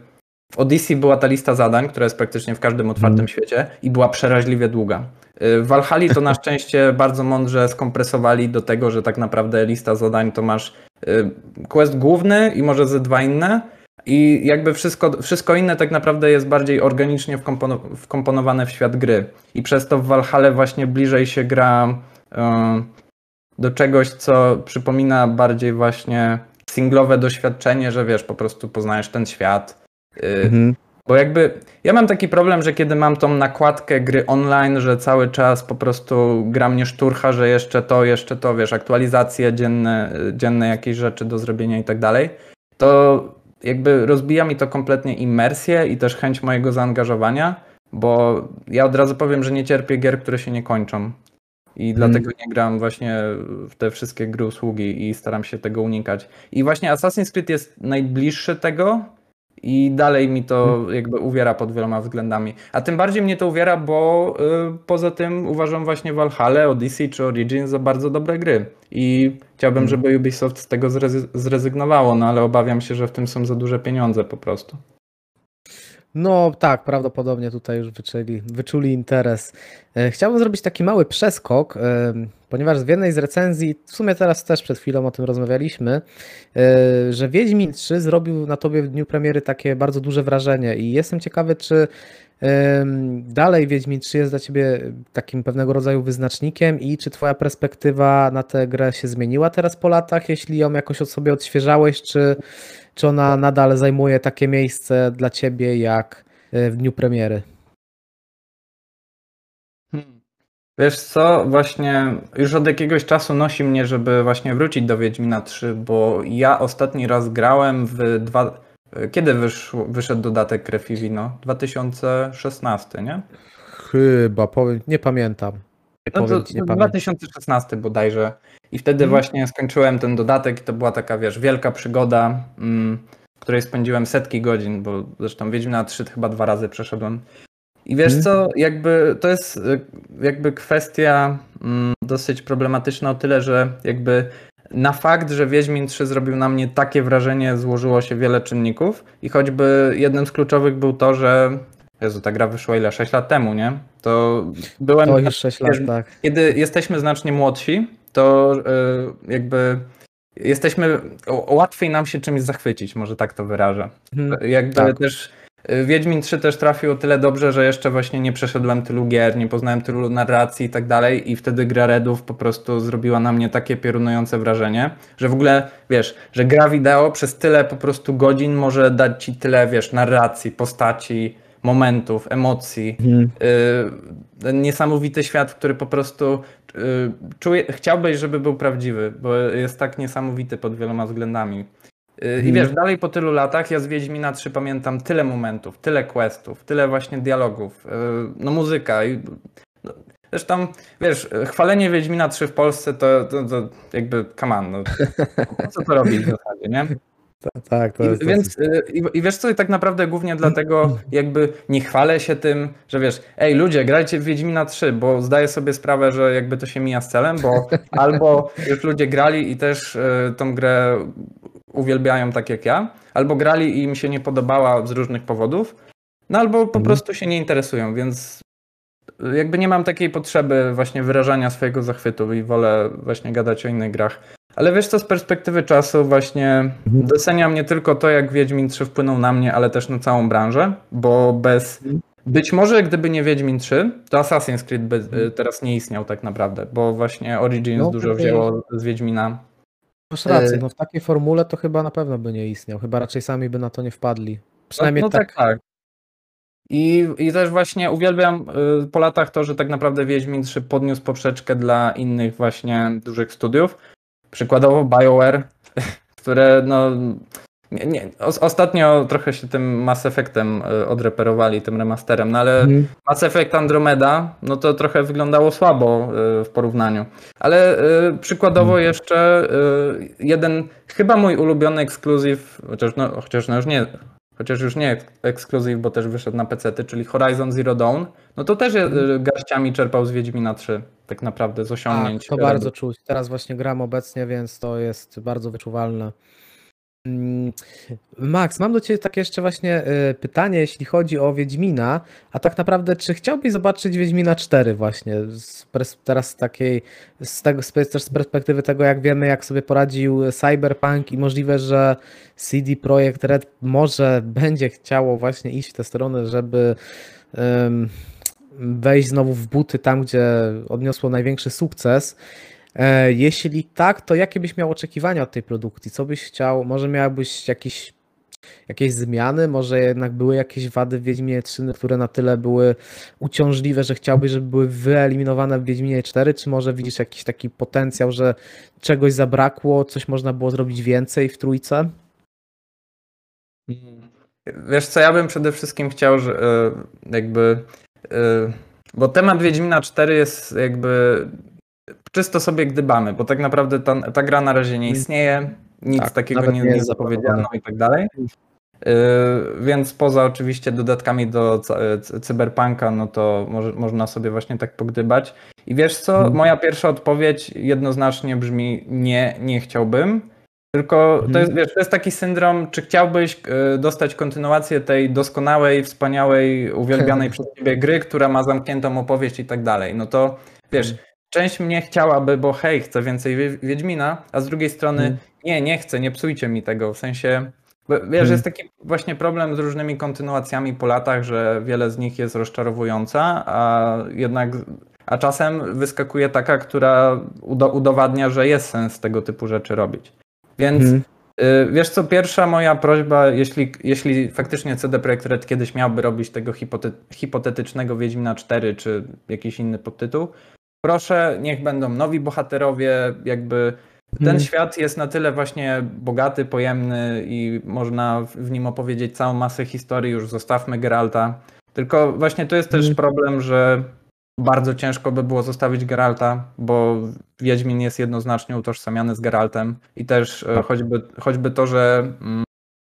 w Odyssey była ta lista zadań, która jest praktycznie w każdym otwartym Mhm. świecie i była przeraźliwie długa. Y, W Valhalla to na szczęście bardzo mądrze skompresowali do tego, że tak naprawdę lista zadań to masz y, quest główny i może ze dwa inne i jakby wszystko, wszystko inne tak naprawdę jest bardziej organicznie wkompono- wkomponowane w świat gry i przez to w Valhalla właśnie bliżej się gra y, do czegoś, co przypomina bardziej właśnie singlowe doświadczenie, że wiesz, po prostu poznajesz ten świat. Y, Mhm. Bo jakby ja mam taki problem, że kiedy mam tą nakładkę gry online, że cały czas po prostu gra mnie szturcha, że jeszcze to, jeszcze to, wiesz, aktualizacje dzienne, dzienne jakieś rzeczy do zrobienia i tak dalej, to jakby rozbija mi to kompletnie imersję i też chęć mojego zaangażowania, bo ja od razu powiem, że nie cierpię gier, które się nie kończą. I dlatego nie gram właśnie w te wszystkie gry usługi i staram się tego unikać. I właśnie Assassin's Creed jest najbliższy tego i dalej mi to jakby uwiera pod wieloma względami. A tym bardziej mnie to uwiera, bo y, poza tym uważam właśnie Valhalla, Odyssey czy Origins za bardzo dobre gry. I chciałbym, żeby Ubisoft z tego zrezy- zrezygnowało, no ale obawiam się, że w tym są za duże pieniądze po prostu. No tak, prawdopodobnie tutaj już wyczuli, wyczuli interes. E, Chciałbym zrobić taki mały przeskok, ponieważ w jednej z recenzji, w sumie teraz też przed chwilą o tym rozmawialiśmy, e, że Wiedźmin 3 zrobił na tobie w dniu premiery takie bardzo duże wrażenie i jestem ciekawy, czy dalej Wiedźmin 3 jest dla ciebie takim pewnego rodzaju wyznacznikiem i czy twoja perspektywa na tę grę się zmieniła teraz po latach, jeśli ją jakoś od sobie odświeżałeś, czy, czy ona nadal zajmuje takie miejsce dla ciebie jak e, w dniu premiery? Wiesz co, właśnie już od jakiegoś czasu nosi mnie, żeby właśnie wrócić do Wiedźmina 3, bo ja ostatni raz grałem w dwa... Kiedy wyszło, wyszedł dodatek Krew i Wino? 2016, nie? Chyba, powiem, nie pamiętam. Nie No to powiem ci, nie pamiętam. 2016 bodajże. I wtedy Mhm. właśnie skończyłem ten dodatek i to była taka, wiesz, wielka przygoda, mm, w której spędziłem setki godzin, bo zresztą Wiedźmina 3 chyba dwa razy przeszedłem. I wiesz Mhm. co, jakby to jest y, jakby kwestia mm, dosyć problematyczna o tyle, że jakby na fakt, że Wiedźmin 3 zrobił na mnie takie wrażenie, złożyło się wiele czynników i choćby jednym z kluczowych był to, że Jezu, ta gra wyszła ile? 6 lat temu, nie? To byłem To już 6 lat, tak. kiedy jesteśmy znacznie młodsi, to y, jakby jesteśmy, łatwiej nam się czymś zachwycić, może tak to wyrażę. Mhm. Jakby Tak. też Wiedźmin 3 też trafił o tyle dobrze, że jeszcze właśnie nie przeszedłem tylu gier, nie poznałem tylu narracji i tak dalej i wtedy gra Redów po prostu zrobiła na mnie takie piorunujące wrażenie, że w ogóle, wiesz, że gra wideo przez tyle po prostu godzin może dać ci tyle, wiesz, narracji, postaci, momentów, emocji, Mhm. y, niesamowity świat, który po prostu y, czuję, chciałbyś, żeby był prawdziwy, bo jest tak niesamowity pod wieloma względami. Y, I wiesz, dalej po tylu latach ja z Wiedźmina 3 pamiętam tyle momentów, tyle questów, tyle właśnie dialogów, y, no muzyka i no, zresztą, wiesz, chwalenie Wiedźmina 3 w Polsce to, to, to jakby, come on, no, co to robić w zasadzie, nie? Tak, to I, jest więc, dosyć... y, i, I wiesz co, i tak naprawdę głównie dlatego jakby nie chwalę się tym, że wiesz, ej ludzie, grajcie w Wiedźmina 3, bo zdaję sobie sprawę, że jakby to się mija z celem, bo albo już ludzie grali i też y, tą grę uwielbiają tak jak ja, albo grali i im się nie podobała z różnych powodów, no albo po Mhm. prostu się nie interesują, więc jakby nie mam takiej potrzeby właśnie wyrażania swojego zachwytu i wolę właśnie gadać o innych grach. Ale wiesz co, z perspektywy czasu właśnie Mhm. doceniam nie tylko to, jak Wiedźmin 3 wpłynął na mnie, ale też na całą branżę, bo bez, być może gdyby nie Wiedźmin 3, to Assassin's Creed by y, teraz nie istniał tak naprawdę, bo właśnie Origins No, dużo wzięło z Wiedźmina. Masz rację, E, no w takiej formule to chyba na pewno by nie istniał. Chyba raczej sami by na to nie wpadli. Przynajmniej no, no tak. tak, tak. I, I też właśnie uwielbiam y, po latach to, że tak naprawdę Wiedźmin 3 podniósł poprzeczkę dla innych właśnie dużych studiów. Przykładowo BioWare, które no... Nie, nie, os- ostatnio trochę się tym Mass Effectem y, odreperowali, tym remasterem, no ale Mhm. Mass Effect Andromeda, no to trochę wyglądało słabo y, w porównaniu. Ale y, przykładowo jeszcze y, jeden, chyba mój ulubiony ekskluzyw, chociaż, no, chociaż no już nie, chociaż już nie ekskluzyw, bo też wyszedł na PC, czyli Horizon Zero Dawn, no to też y, garściami czerpał z Wiedźmina 3, tak naprawdę z Tak, osiągnięć. to Red bardzo czuć. Teraz właśnie gram obecnie, więc to jest bardzo wyczuwalne. Mm, Max, mam do Ciebie takie jeszcze właśnie y, pytanie, jeśli chodzi o Wiedźmina, a tak naprawdę, czy chciałbyś zobaczyć Wiedźmina 4 właśnie, teraz z takiej, z tego, też z perspektywy tego, jak wiemy, jak sobie poradził Cyberpunk i możliwe, że CD Projekt Red może będzie chciało właśnie iść w tę stronę, żeby wejść znowu w buty tam, gdzie odniosło największy sukces. E, Jeśli tak, to jakie byś miał oczekiwania od tej produkcji? Co byś chciał? Może miałbyś jakieś, jakieś zmiany? Może jednak były jakieś wady w Wiedźminie 3, które na tyle były uciążliwe, że chciałbyś, żeby były wyeliminowane w Wiedźminie 4? Czy może widzisz jakiś taki potencjał, że czegoś zabrakło, coś można było zrobić więcej w trójce? Wiesz co, ja bym przede wszystkim chciał, że e, jakby, e, bo temat Wiedźmina 4 jest jakby czysto sobie gdybamy, bo tak naprawdę ta, ta gra na razie nie istnieje, nic Tak, takiego nie, nie zapowiedziano i tak dalej. E, Więc poza oczywiście dodatkami do c- cyberpunka, no to może, można sobie właśnie tak pogdybać. I wiesz co, Mhm. moja pierwsza odpowiedź jednoznacznie brzmi nie, nie chciałbym. Tylko to Mhm. jest, wiesz, to jest taki syndrom, czy chciałbyś e, dostać kontynuację tej doskonałej, wspaniałej, uwielbianej przez ciebie gry, która ma zamkniętą opowieść i tak dalej. No to wiesz, część mnie chciałaby, bo hej, chcę więcej Wie- Wiedźmina, a z drugiej strony Mhm. nie, nie chcę, nie psujcie mi tego. W sensie, wiesz, Mhm. jest taki właśnie problem z różnymi kontynuacjami po latach, że wiele z nich jest rozczarowująca, a jednak a czasem wyskakuje taka, która udo- udowadnia, że jest sens tego typu rzeczy robić. Więc Mhm. y, wiesz co, pierwsza moja prośba, jeśli, jeśli faktycznie CD Projekt Red kiedyś miałby robić tego hipote- hipotetycznego Wiedźmina 4 czy jakiś inny podtytuł, proszę, niech będą nowi bohaterowie, jakby ten Mhm. świat jest na tyle właśnie bogaty, pojemny i można w- nim opowiedzieć całą masę historii, już zostawmy Geralta. Tylko właśnie to jest też Mhm. problem, że bardzo ciężko by było zostawić Geralta, bo Wiedźmin jest jednoznacznie utożsamiany z Geraltem i też e, choćby, choćby to, że mm,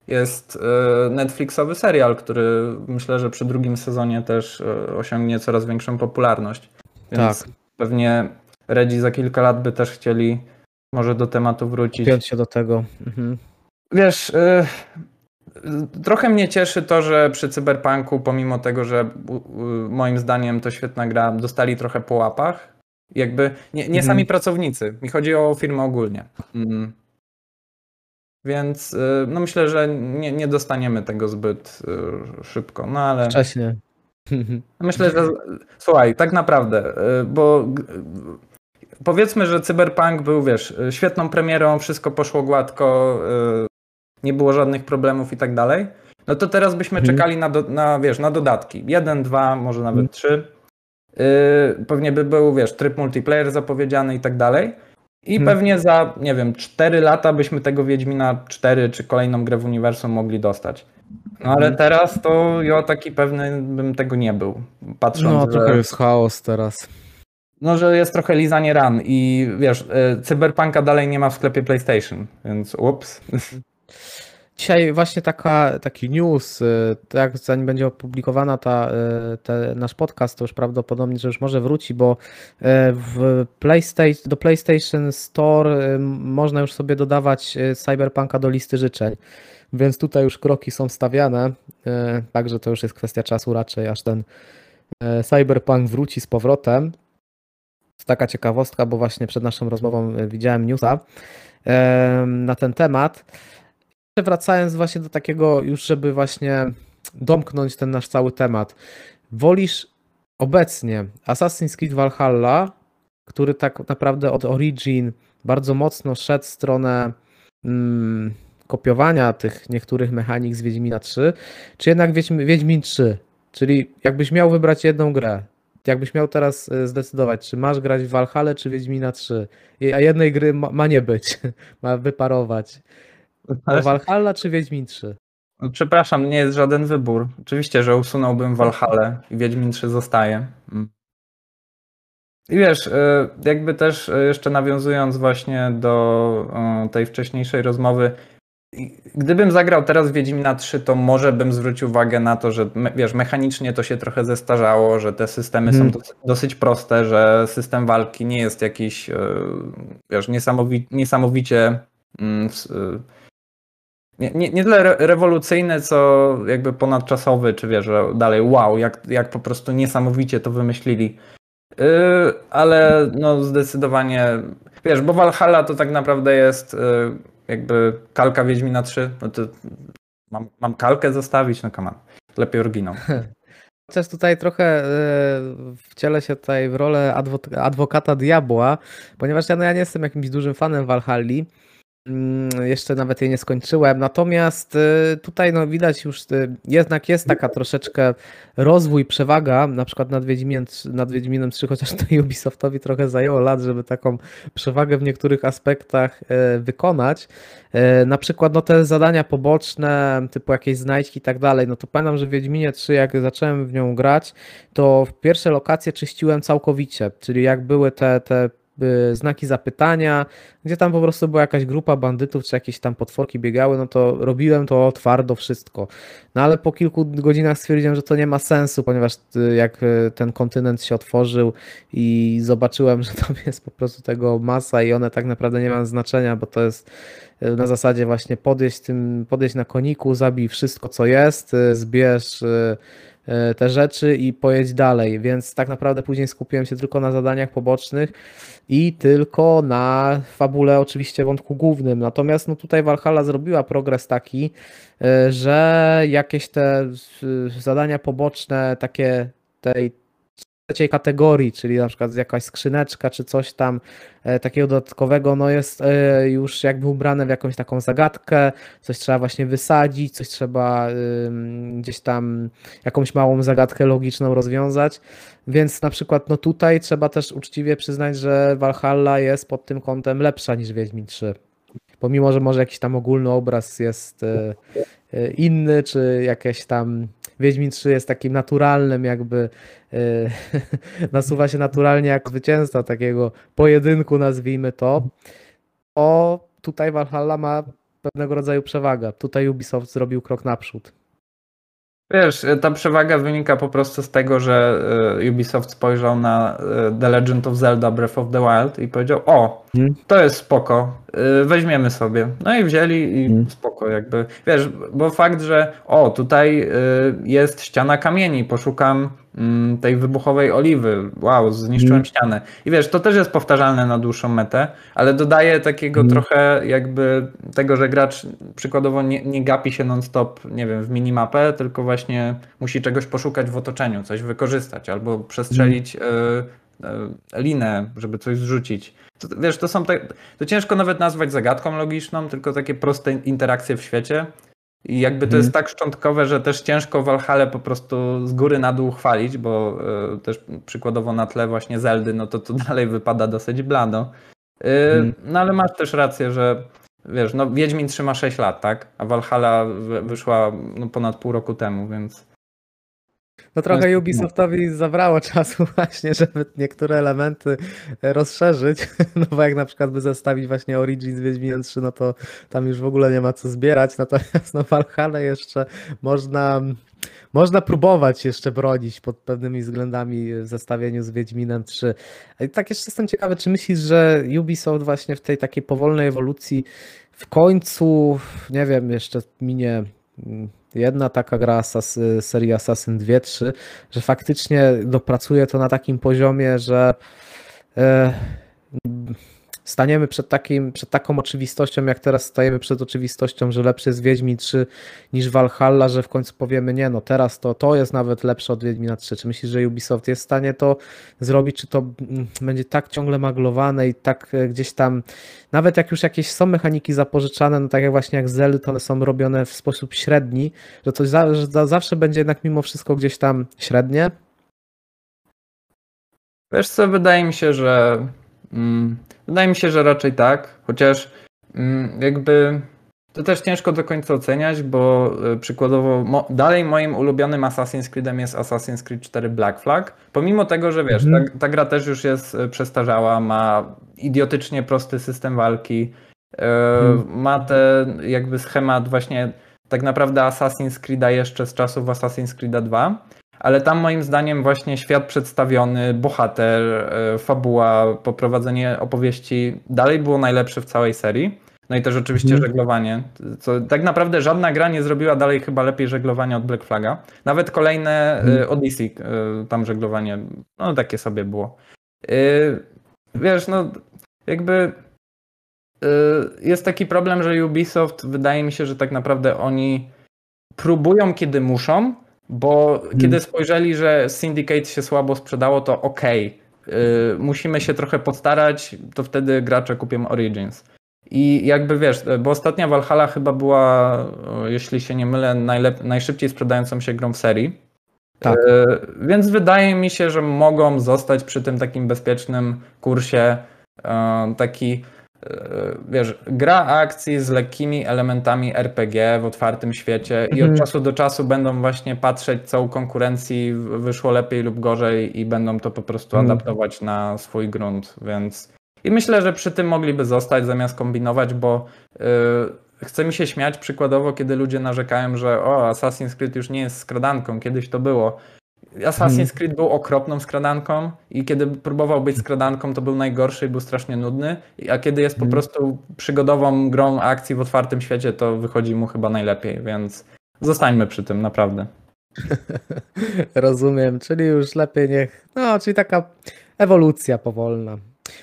jest e, Netflixowy serial, który myślę, że przy drugim sezonie też e, osiągnie coraz większą popularność. Więc Tak. Pewnie Redzi za kilka lat by też chcieli może do tematu wrócić. Piąć się do tego. Mhm. Wiesz, y, trochę mnie cieszy to, że przy Cyberpunku, pomimo tego, że moim zdaniem to świetna gra, dostali trochę po łapach. Jakby nie, nie Mhm. sami pracownicy, mi chodzi o firmę ogólnie. Mm. Więc y, no myślę, że nie, nie dostaniemy tego zbyt y, szybko, no ale Wcześnie. myślę, że słuchaj, tak naprawdę, y, bo y, powiedzmy, że Cyberpunk był, wiesz, y, świetną premierą, wszystko poszło gładko, nie było żadnych problemów i tak dalej. No to teraz byśmy Mhm. czekali na, do, na, wiesz, na dodatki. Jeden, dwa, może nawet Mhm. trzy. Pewnie by był, wiesz, tryb multiplayer zapowiedziany i tak dalej. I Mhm. pewnie za, nie wiem, 4 lata byśmy tego Wiedźmina 4 czy kolejną grę w uniwersum mogli dostać. No ale teraz to ja taki pewny bym tego nie był. Patrząc, No, trochę że, jest chaos teraz. no, że jest trochę lizanie ran i wiesz, y, Cyberpunka dalej nie ma w sklepie PlayStation, więc ups. Dzisiaj właśnie taka, taki news, y, tak zanim będzie opublikowana ta, te, nasz podcast, to już prawdopodobnie, że już może wróci, bo w PlayStation, do PlayStation Store można już sobie dodawać Cyberpunka do listy życzeń, więc tutaj już kroki są stawiane, y, także to już jest kwestia czasu raczej, aż ten y, Cyberpunk wróci z powrotem. To taka ciekawostka, bo właśnie przed naszą rozmową y, widziałem newsa na ten temat. Wracając właśnie do takiego już, żeby właśnie domknąć ten nasz cały temat. wolisz obecnie Assassin's Creed Valhalla, który tak naprawdę od Origin bardzo mocno szedł w stronę mm, kopiowania tych niektórych mechanik z Wiedźmina 3, czy jednak Wiedźmin, Wiedźmin 3? Czyli jakbyś miał wybrać jedną grę, jakbyś miał teraz e, zdecydować, czy masz grać w Valhalla czy Wiedźmina 3, a jednej gry ma, ma nie być, ma wyparować. To Valhalla czy Wiedźmin 3? No, przepraszam, nie jest żaden wybór. Oczywiście, że usunąłbym Valhalla i Wiedźmin 3 zostaje. Mm. I wiesz, e, jakby też e, jeszcze nawiązując właśnie do tej wcześniejszej rozmowy, Gdybym zagrał teraz Wiedźmina 3, to może bym zwrócił uwagę na to, że wiesz, mechanicznie to się trochę zestarzało, że te systemy hmm. są mhm. dosyć proste, że system walki nie jest jakiś e, wiesz, niesamowi niesamowicie mm, nie, nie, nie tyle rewolucyjny, co jakby ponadczasowy, czy wiesz, że dalej wow, jak, jak po prostu niesamowicie to wymyślili. Yy, ale no zdecydowanie, wiesz, bo Valhalla to tak naprawdę jest yy, jakby kalka Wiedźmina 3, no to mam, mam kalkę zostawić, no on. Lepiej oryginał. Chociaż tutaj trochę e, wcielę się tutaj w rolę adwokata diabła, ponieważ ja, no ja nie jestem jakimś dużym fanem Valhalli, Mm, jeszcze nawet jej nie skończyłem. Natomiast y, tutaj no, widać już, y, jednak jest taka troszeczkę rozwój, przewaga, na przykład nad Wiedźminem, nad Wiedźminem 3, chociaż to Ubisoftowi trochę zajęło lat, żeby taką przewagę w niektórych aspektach y, wykonać. Na przykład no, te zadania poboczne, typu jakieś znajdźki i tak dalej, no to pamiętam, że w Wiedźminie 3, jak zacząłem w nią grać, to pierwsze lokacje czyściłem całkowicie, czyli jak były te, te znaki zapytania, gdzie tam po prostu była jakaś grupa bandytów, czy jakieś tam potworki biegały, no to robiłem to twardo wszystko. No ale po kilku godzinach stwierdziłem, że to nie ma sensu, ponieważ y, jak y, ten kontynent się otworzył i zobaczyłem, że tam jest po prostu tego masa i one tak naprawdę nie mają znaczenia, bo to jest y, na zasadzie właśnie podejść tym, podejść na koniku, zabij wszystko co jest, zbierz te rzeczy i pojedź dalej, więc tak naprawdę później skupiłem się tylko na zadaniach pobocznych i tylko na fabule oczywiście wątku głównym. Natomiast no tutaj Valhalla zrobiła progres taki, e, że jakieś te zadania poboczne takie tej trzeciej kategorii, czyli na przykład jakaś skrzyneczka czy coś tam e, takiego dodatkowego, no jest e, już jakby ubrane w jakąś taką zagadkę, coś trzeba właśnie wysadzić, coś trzeba gdzieś tam jakąś małą zagadkę logiczną rozwiązać, więc na przykład no tutaj trzeba też uczciwie przyznać, że Valhalla jest pod tym kątem lepsza niż Wiedźmin 3. Pomimo, że może jakiś tam ogólny obraz jest e, inny, czy jakieś tam Wiedźmin 3 jest takim naturalnym jakby nasuwa się naturalnie jak zwycięzca takiego pojedynku nazwijmy to. O tutaj Valhalla ma pewnego rodzaju przewagę. Tutaj Ubisoft zrobił krok naprzód. Wiesz, ta przewaga wynika po prostu z tego, że e, Ubisoft spojrzał na e, The Legend of Zelda Breath of the Wild i powiedział: O, hmm. to jest spoko, e, weźmiemy sobie. No i wzięli i hmm. spoko, jakby. Wiesz, bo fakt, że o, tutaj jest ściana kamieni, poszukam tej wybuchowej oliwy. Wow, zniszczyłem mm. ścianę. I wiesz, to też jest powtarzalne na dłuższą metę, ale dodaje takiego mm. trochę jakby tego, że gracz przykładowo nie, nie gapi się non-stop, nie wiem, w minimapę, tylko właśnie musi czegoś poszukać w otoczeniu, coś wykorzystać albo przestrzelić mm. y, y, linę, żeby coś zrzucić. To, wiesz, to są te, to ciężko nawet nazwać zagadką logiczną, tylko takie proste interakcje w świecie. I jakby to jest mhm. tak szczątkowe, że też ciężko Valhalla po prostu z góry na dół chwalić, bo y, też przykładowo na tle właśnie Zeldy, no to to dalej wypada dosyć blado. Y, no ale masz też rację, że wiesz, no Wiedźmin trzyma 6 lat, tak? A Valhalla wyszła no, ponad pół roku temu, więc no trochę Ubisoftowi zabrało czasu właśnie, żeby niektóre elementy e, rozszerzyć, no bo jak na przykład by zestawić właśnie Origins z Wiedźminem 3, no to tam już w ogóle nie ma co zbierać, natomiast no Valhalla jeszcze można, można próbować jeszcze bronić pod pewnymi względami w zestawieniu z Wiedźminem 3. I tak jeszcze jestem ciekawy, czy myślisz, że Ubisoft właśnie w tej takiej powolnej ewolucji w końcu, nie wiem, jeszcze minie mm, jedna taka gra serii Assassin 2-3, że faktycznie dopracuje to na takim poziomie, że e, staniemy przed, takim, przed taką oczywistością, jak teraz stajemy przed oczywistością, że lepszy jest Wiedźmin 3 niż Valhalla, że w końcu powiemy, nie no, teraz to, to jest nawet lepsze od Wiedźmina 3. Czy myślisz, że Ubisoft jest w stanie to zrobić, czy to mm, będzie tak ciągle maglowane i tak e, gdzieś tam, nawet jak już jakieś są mechaniki zapożyczane, no tak jak właśnie jak Zely, to one są robione w sposób średni, że coś za, że za, zawsze będzie jednak mimo wszystko gdzieś tam średnie? Wiesz co, wydaje mi się, że mm, wydaje mi się, że raczej tak, chociaż mm, jakby to też ciężko do końca oceniać, bo y, przykładowo mo, dalej moim ulubionym Assassin's Creedem jest Assassin's Creed 4 Black Flag, pomimo tego, że wiesz, Mhm. ta, ta gra też już jest y, przestarzała, ma idiotycznie prosty system walki, y, Mhm. ma ten jakby schemat właśnie tak naprawdę Assassin's Creed'a jeszcze z czasów Assassin's Creed'a 2, ale tam moim zdaniem właśnie świat przedstawiony, bohater, e, fabuła, poprowadzenie opowieści dalej było najlepsze w całej serii. No i też oczywiście Mhm. żeglowanie. Co, tak naprawdę żadna gra nie zrobiła dalej chyba lepiej żeglowania od Black Flaga. Nawet kolejne e, Odyssey, e, tam żeglowanie, no takie sobie było. Wiesz, no jakby jest taki problem, że Ubisoft wydaje mi się, że tak naprawdę oni próbują kiedy muszą, bo kiedy spojrzeli, że Syndicate się słabo sprzedało, to okej, yy, musimy się trochę postarać, to wtedy gracze kupią Origins. I jakby wiesz, bo ostatnia Valhalla chyba była, jeśli się nie mylę, najlep- najszybciej sprzedającą się grą w serii. Tak. Yy, Więc wydaje mi się, że mogą zostać przy tym takim bezpiecznym kursie. yy, Taki, wiesz, gra akcji z lekkimi elementami RPG w otwartym świecie i od Mhm. czasu do czasu będą właśnie patrzeć, co u konkurencji wyszło lepiej lub gorzej i będą to po prostu Mhm. adaptować na swój grunt, więc i myślę, że przy tym mogliby zostać zamiast kombinować, bo yy, chce mi się śmiać przykładowo, kiedy ludzie narzekają, że o, Assassin's Creed już nie jest skradanką, kiedyś to było. Assassin's Mhm. Creed był okropną skradanką i kiedy próbował być skradanką, to był najgorszy i był strasznie nudny, a kiedy jest po Mhm. prostu przygodową grą akcji w otwartym świecie, to wychodzi mu chyba najlepiej, więc zostańmy przy tym, naprawdę. Rozumiem, czyli już lepiej niech. No, czyli taka ewolucja powolna.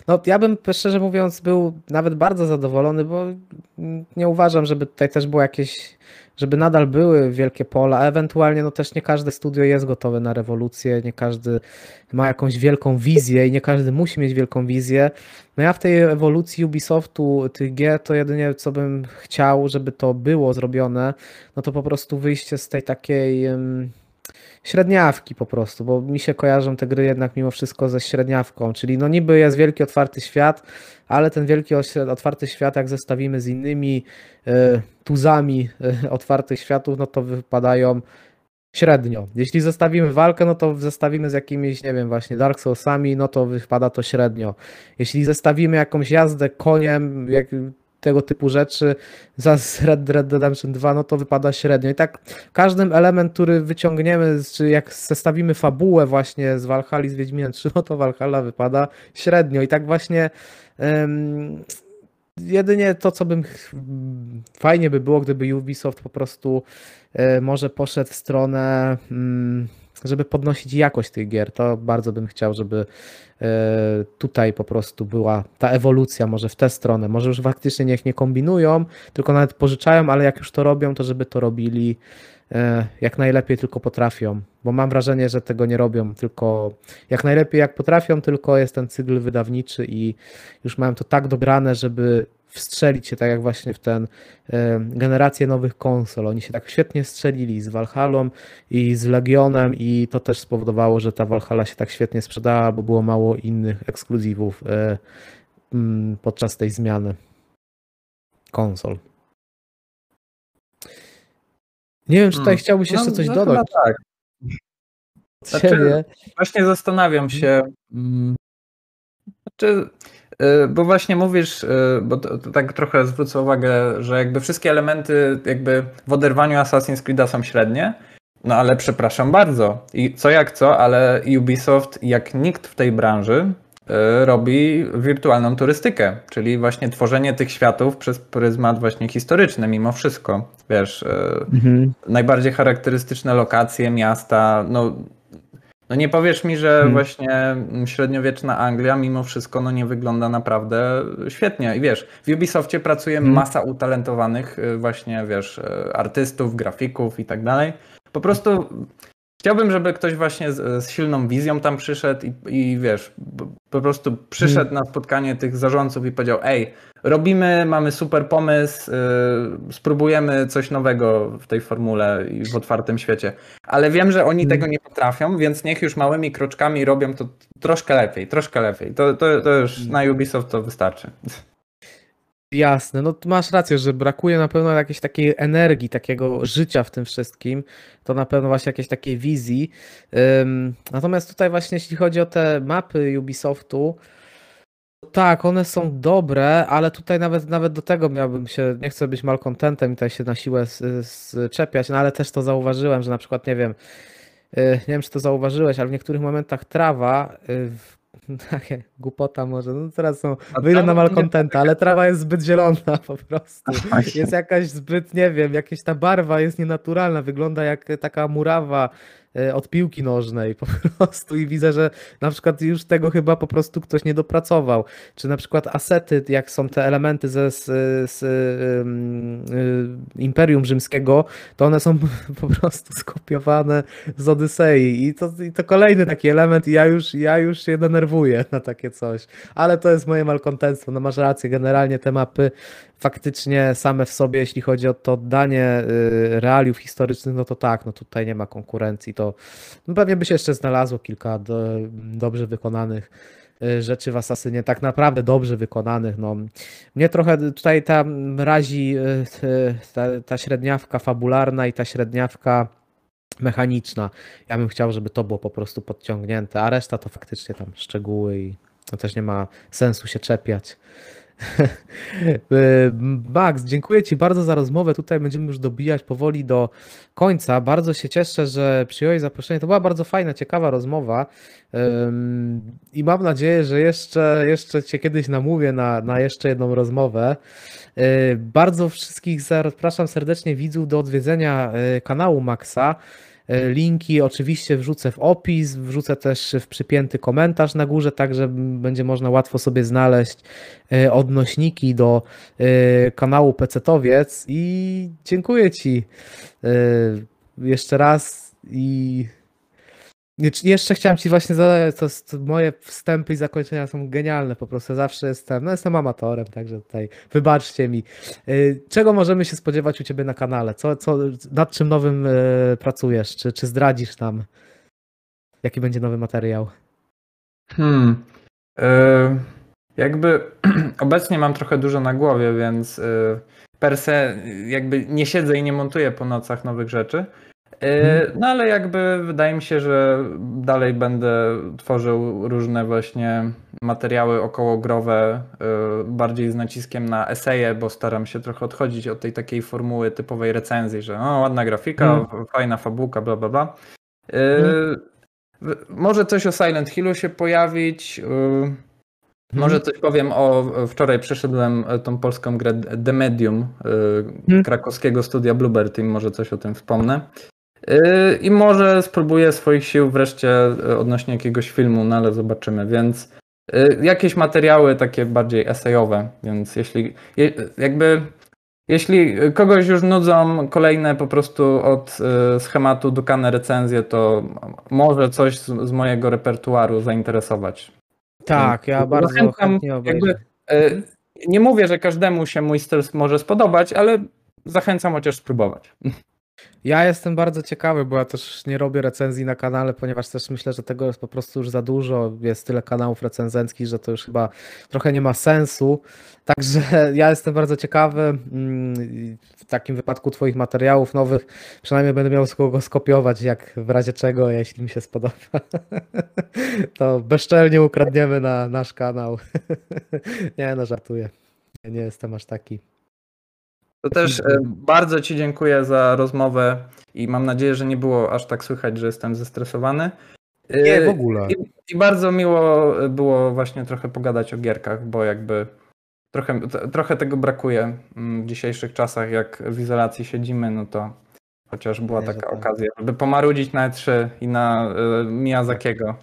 No, ja bym szczerze mówiąc był nawet bardzo zadowolony, bo nie uważam, żeby tutaj też było jakieś, żeby nadal były wielkie pola, ewentualnie no też nie każde studio jest gotowe na rewolucję, nie każdy ma jakąś wielką wizję i nie każdy musi mieć wielką wizję. No ja w tej ewolucji Ubisoftu, tych gier, to jedynie co bym chciał, żeby to było zrobione, no to po prostu wyjście z tej takiej średniawki po prostu, bo mi się kojarzą te gry jednak mimo wszystko ze średniawką, czyli no niby jest wielki otwarty świat, ale ten wielki otwarty świat jak zestawimy z innymi e, tuzami e, otwartych światów, no to wypadają średnio. Jeśli zestawimy walkę, no to zestawimy z jakimiś, nie wiem, właśnie Dark Soulsami, no to wypada to średnio. Jeśli zestawimy jakąś jazdę koniem, jak, tego typu rzeczy za Red Dead Redemption 2, no to wypada średnio. I tak każdym element, który wyciągniemy, czy jak zestawimy fabułę właśnie z Valhalla z Wiedźminem 3, no to Valhalla wypada średnio. I tak właśnie em, jedynie to, co bym fajnie by było, gdyby Ubisoft po prostu e, może poszedł w stronę, mm, żeby podnosić jakość tych gier. To bardzo bym chciał, żeby tutaj po prostu była ta ewolucja, może w tę stronę. Może już faktycznie niech nie kombinują, tylko nawet pożyczają, ale jak już to robią, to żeby to robili e, jak najlepiej tylko potrafią. Bo mam wrażenie, że tego nie robią, tylko jak najlepiej jak potrafią, tylko jest ten cykl wydawniczy i już mają to tak dograne, żeby wstrzelić się tak jak właśnie w ten e, generację nowych konsol. Oni się tak świetnie strzelili z Valhallą i z Legionem i to też spowodowało, że ta Valhalla się tak świetnie sprzedała, bo było mało innych ekskluzywów e, podczas tej zmiany konsol. Nie wiem, czy tutaj Hmm. chciałbyś jeszcze No, coś no dodać tak. Znaczy. Właśnie zastanawiam się, mm, czy, y, bo właśnie mówisz, y, bo to, to tak trochę zwrócę uwagę, że jakby wszystkie elementy jakby w oderwaniu Assassin's Creed'a są średnie, no ale przepraszam bardzo. I co jak co, ale Ubisoft jak nikt w tej branży y, robi wirtualną turystykę, czyli właśnie tworzenie tych światów przez pryzmat właśnie historyczny mimo wszystko. Wiesz, y, Mhm. najbardziej charakterystyczne lokacje, miasta, no No nie powiesz mi, że Hmm. właśnie średniowieczna Anglia mimo wszystko no nie wygląda naprawdę świetnie. I wiesz, w Ubisoftie pracuje Hmm. masa utalentowanych y, właśnie, wiesz, y, artystów, grafików i tak dalej. Po prostu chciałbym, żeby ktoś właśnie z, z silną wizją tam przyszedł i, i wiesz, po, prostu przyszedł na spotkanie tych zarządców i powiedział, ej, robimy, mamy super pomysł, y, spróbujemy coś nowego w tej formule i w otwartym świecie. Ale wiem, że oni Mm. tego nie potrafią, więc niech już małymi kroczkami robią to troszkę lepiej, troszkę lepiej. To, to, to już na Ubisoft to wystarczy. Jasne, no masz rację, że brakuje na pewno jakiejś takiej energii, takiego życia w tym wszystkim. To na pewno właśnie jakiejś takiej wizji. Natomiast tutaj właśnie jeśli chodzi o te mapy Ubisoftu, tak, one są dobre, ale tutaj nawet, nawet do tego miałbym się, nie chcę być malcontentem i tutaj się na siłę czepiać, no ale też to zauważyłem, że na przykład, nie wiem, y, nie wiem czy to zauważyłeś, ale w niektórych momentach trawa, y, w- takie głupota może, no teraz są, wyjdę na malcontenta, ale trawa jest zbyt zielona po prostu. Jest jakaś zbyt, nie wiem, jakieś ta barwa jest nienaturalna, wygląda jak taka murawa od piłki nożnej po prostu i widzę, że na przykład już tego chyba po prostu ktoś nie dopracował. Czy na przykład asety, jak są te elementy ze z, z, ym, y, Imperium Rzymskiego, to one są po prostu skopiowane z Odysei i to, i to kolejny taki element i ja już, ja już się denerwuję na takie coś. Ale to jest moje malkontentstwo, no masz rację, generalnie te mapy faktycznie same w sobie, jeśli chodzi o to oddanie y, realiów historycznych, no to tak, no tutaj nie ma konkurencji, to no pewnie by się jeszcze znalazło kilka do, dobrze wykonanych y, rzeczy w Asasynie, tak naprawdę dobrze wykonanych, no. Mnie trochę tutaj ta razi y, ta, ta średniawka fabularna i ta średniawka mechaniczna. Ja bym chciał, żeby to było po prostu podciągnięte, a reszta to faktycznie tam szczegóły i to też nie ma sensu się czepiać. Y, Max, dziękuję Ci bardzo za rozmowę. Tutaj będziemy już dobijać powoli do końca. Bardzo się cieszę, że przyjąłeś zaproszenie. To była bardzo fajna, ciekawa rozmowa. I mam nadzieję, że jeszcze, jeszcze Cię kiedyś namówię na, na jeszcze jedną rozmowę. Y, Bardzo wszystkich zapraszam serdecznie widzów do odwiedzenia y, kanału Maxa. Y, Linki oczywiście wrzucę w opis, wrzucę też w przypięty komentarz na górze, tak że będzie można łatwo sobie znaleźć y, odnośniki do y, kanału Pecetowiec i dziękuję Ci jeszcze raz i jeszcze chciałem Ci właśnie zadać, to, jest- moje wstępy i zakończenia są genialne po prostu, zawsze jestem, no jestem amatorem, także tutaj wybaczcie mi. Y, Czego możemy się spodziewać u Ciebie na kanale? Co, co, nad czym nowym y, pracujesz? Czy, czy zdradzisz nam? Jaki będzie nowy materiał? Hmm. Y, jakby obecnie mam trochę dużo na głowie, więc per se jakby nie siedzę i nie montuję po nocach nowych rzeczy. Y, Mhm. No ale jakby wydaje mi się, że dalej będę tworzył różne właśnie materiały okołogrowe, y, bardziej z naciskiem na eseje, bo staram się trochę odchodzić od tej takiej formuły typowej recenzji, że no, ładna grafika, Mhm. fajna fabułka, bla bla bla. Y, w- Może coś o Silent Hillu się pojawić. y, Może Mhm. coś powiem o. Wczoraj przeszedłem tą polską grę The Medium y, Mhm. krakowskiego studia Bluebird Team, może coś o tym wspomnę. Y, I może spróbuję swoich sił wreszcie y, odnośnie jakiegoś filmu, no ale zobaczymy. Więc y, jakieś materiały takie bardziej esejowe, więc jeśli je, jakby. Jeśli kogoś już nudzą kolejne po prostu od y, schematu dukane recenzje, to może coś z, mojego repertuaru zainteresować. Tak, ja bardzo Zachęcam, chętnie jakby, obejrzę. y, Nie mówię, że każdemu się mój styl może spodobać, ale zachęcam chociaż spróbować. Ja jestem bardzo ciekawy, bo ja też nie robię recenzji na kanale, ponieważ też myślę, że tego jest po prostu już za dużo. Jest tyle kanałów recenzenckich, że to już chyba trochę nie ma sensu. Także ja jestem bardzo ciekawy. mm, W takim wypadku Twoich materiałów nowych przynajmniej będę miał z kogo skopiować, jak w razie czego, jeśli mi się spodoba. To bezczelnie ukradniemy na nasz kanał. Nie, no żartuję. Nie jestem aż taki. To też e, bardzo Ci dziękuję za rozmowę i mam nadzieję, że nie było aż tak słychać, że jestem zestresowany. E, Nie, w ogóle. I, I bardzo miło było właśnie trochę pogadać o gierkach, bo jakby trochę, trochę tego brakuje mm, w dzisiejszych czasach, jak w izolacji siedzimy, no to chociaż była taka tak. okazja, żeby pomarudzić na E3 i na Miyazakiego.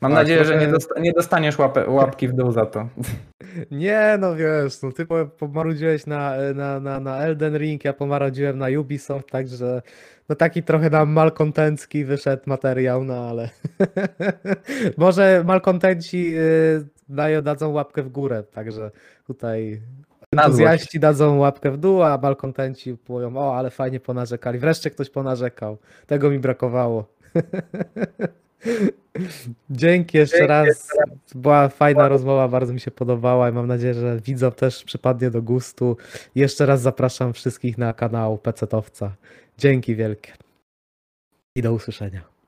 Mam Tak, nadzieję, że nie, dosta- nie dostaniesz łapę, łapki w dół za to. Nie, no wiesz, no ty po- pomarudziłeś na, na, na, na Elden Ring, ja pomarudziłem na Ubisoft, także no taki trochę nam malkontencki wyszedł materiał, no ale może malkontenci y, dają, dadzą łapkę w górę, także tutaj entuzjaści dadzą łapkę w dół, a malkontenci powią, o ale fajnie ponarzekali, wreszcie ktoś ponarzekał, tego mi brakowało. Dzięki jeszcze Dzięki raz. Była fajna rozmowa, bardzo mi się podobała i mam nadzieję, że widzom też przypadnie do gustu. Jeszcze raz zapraszam wszystkich na kanał Pecetowca. Dzięki wielkie. I do usłyszenia.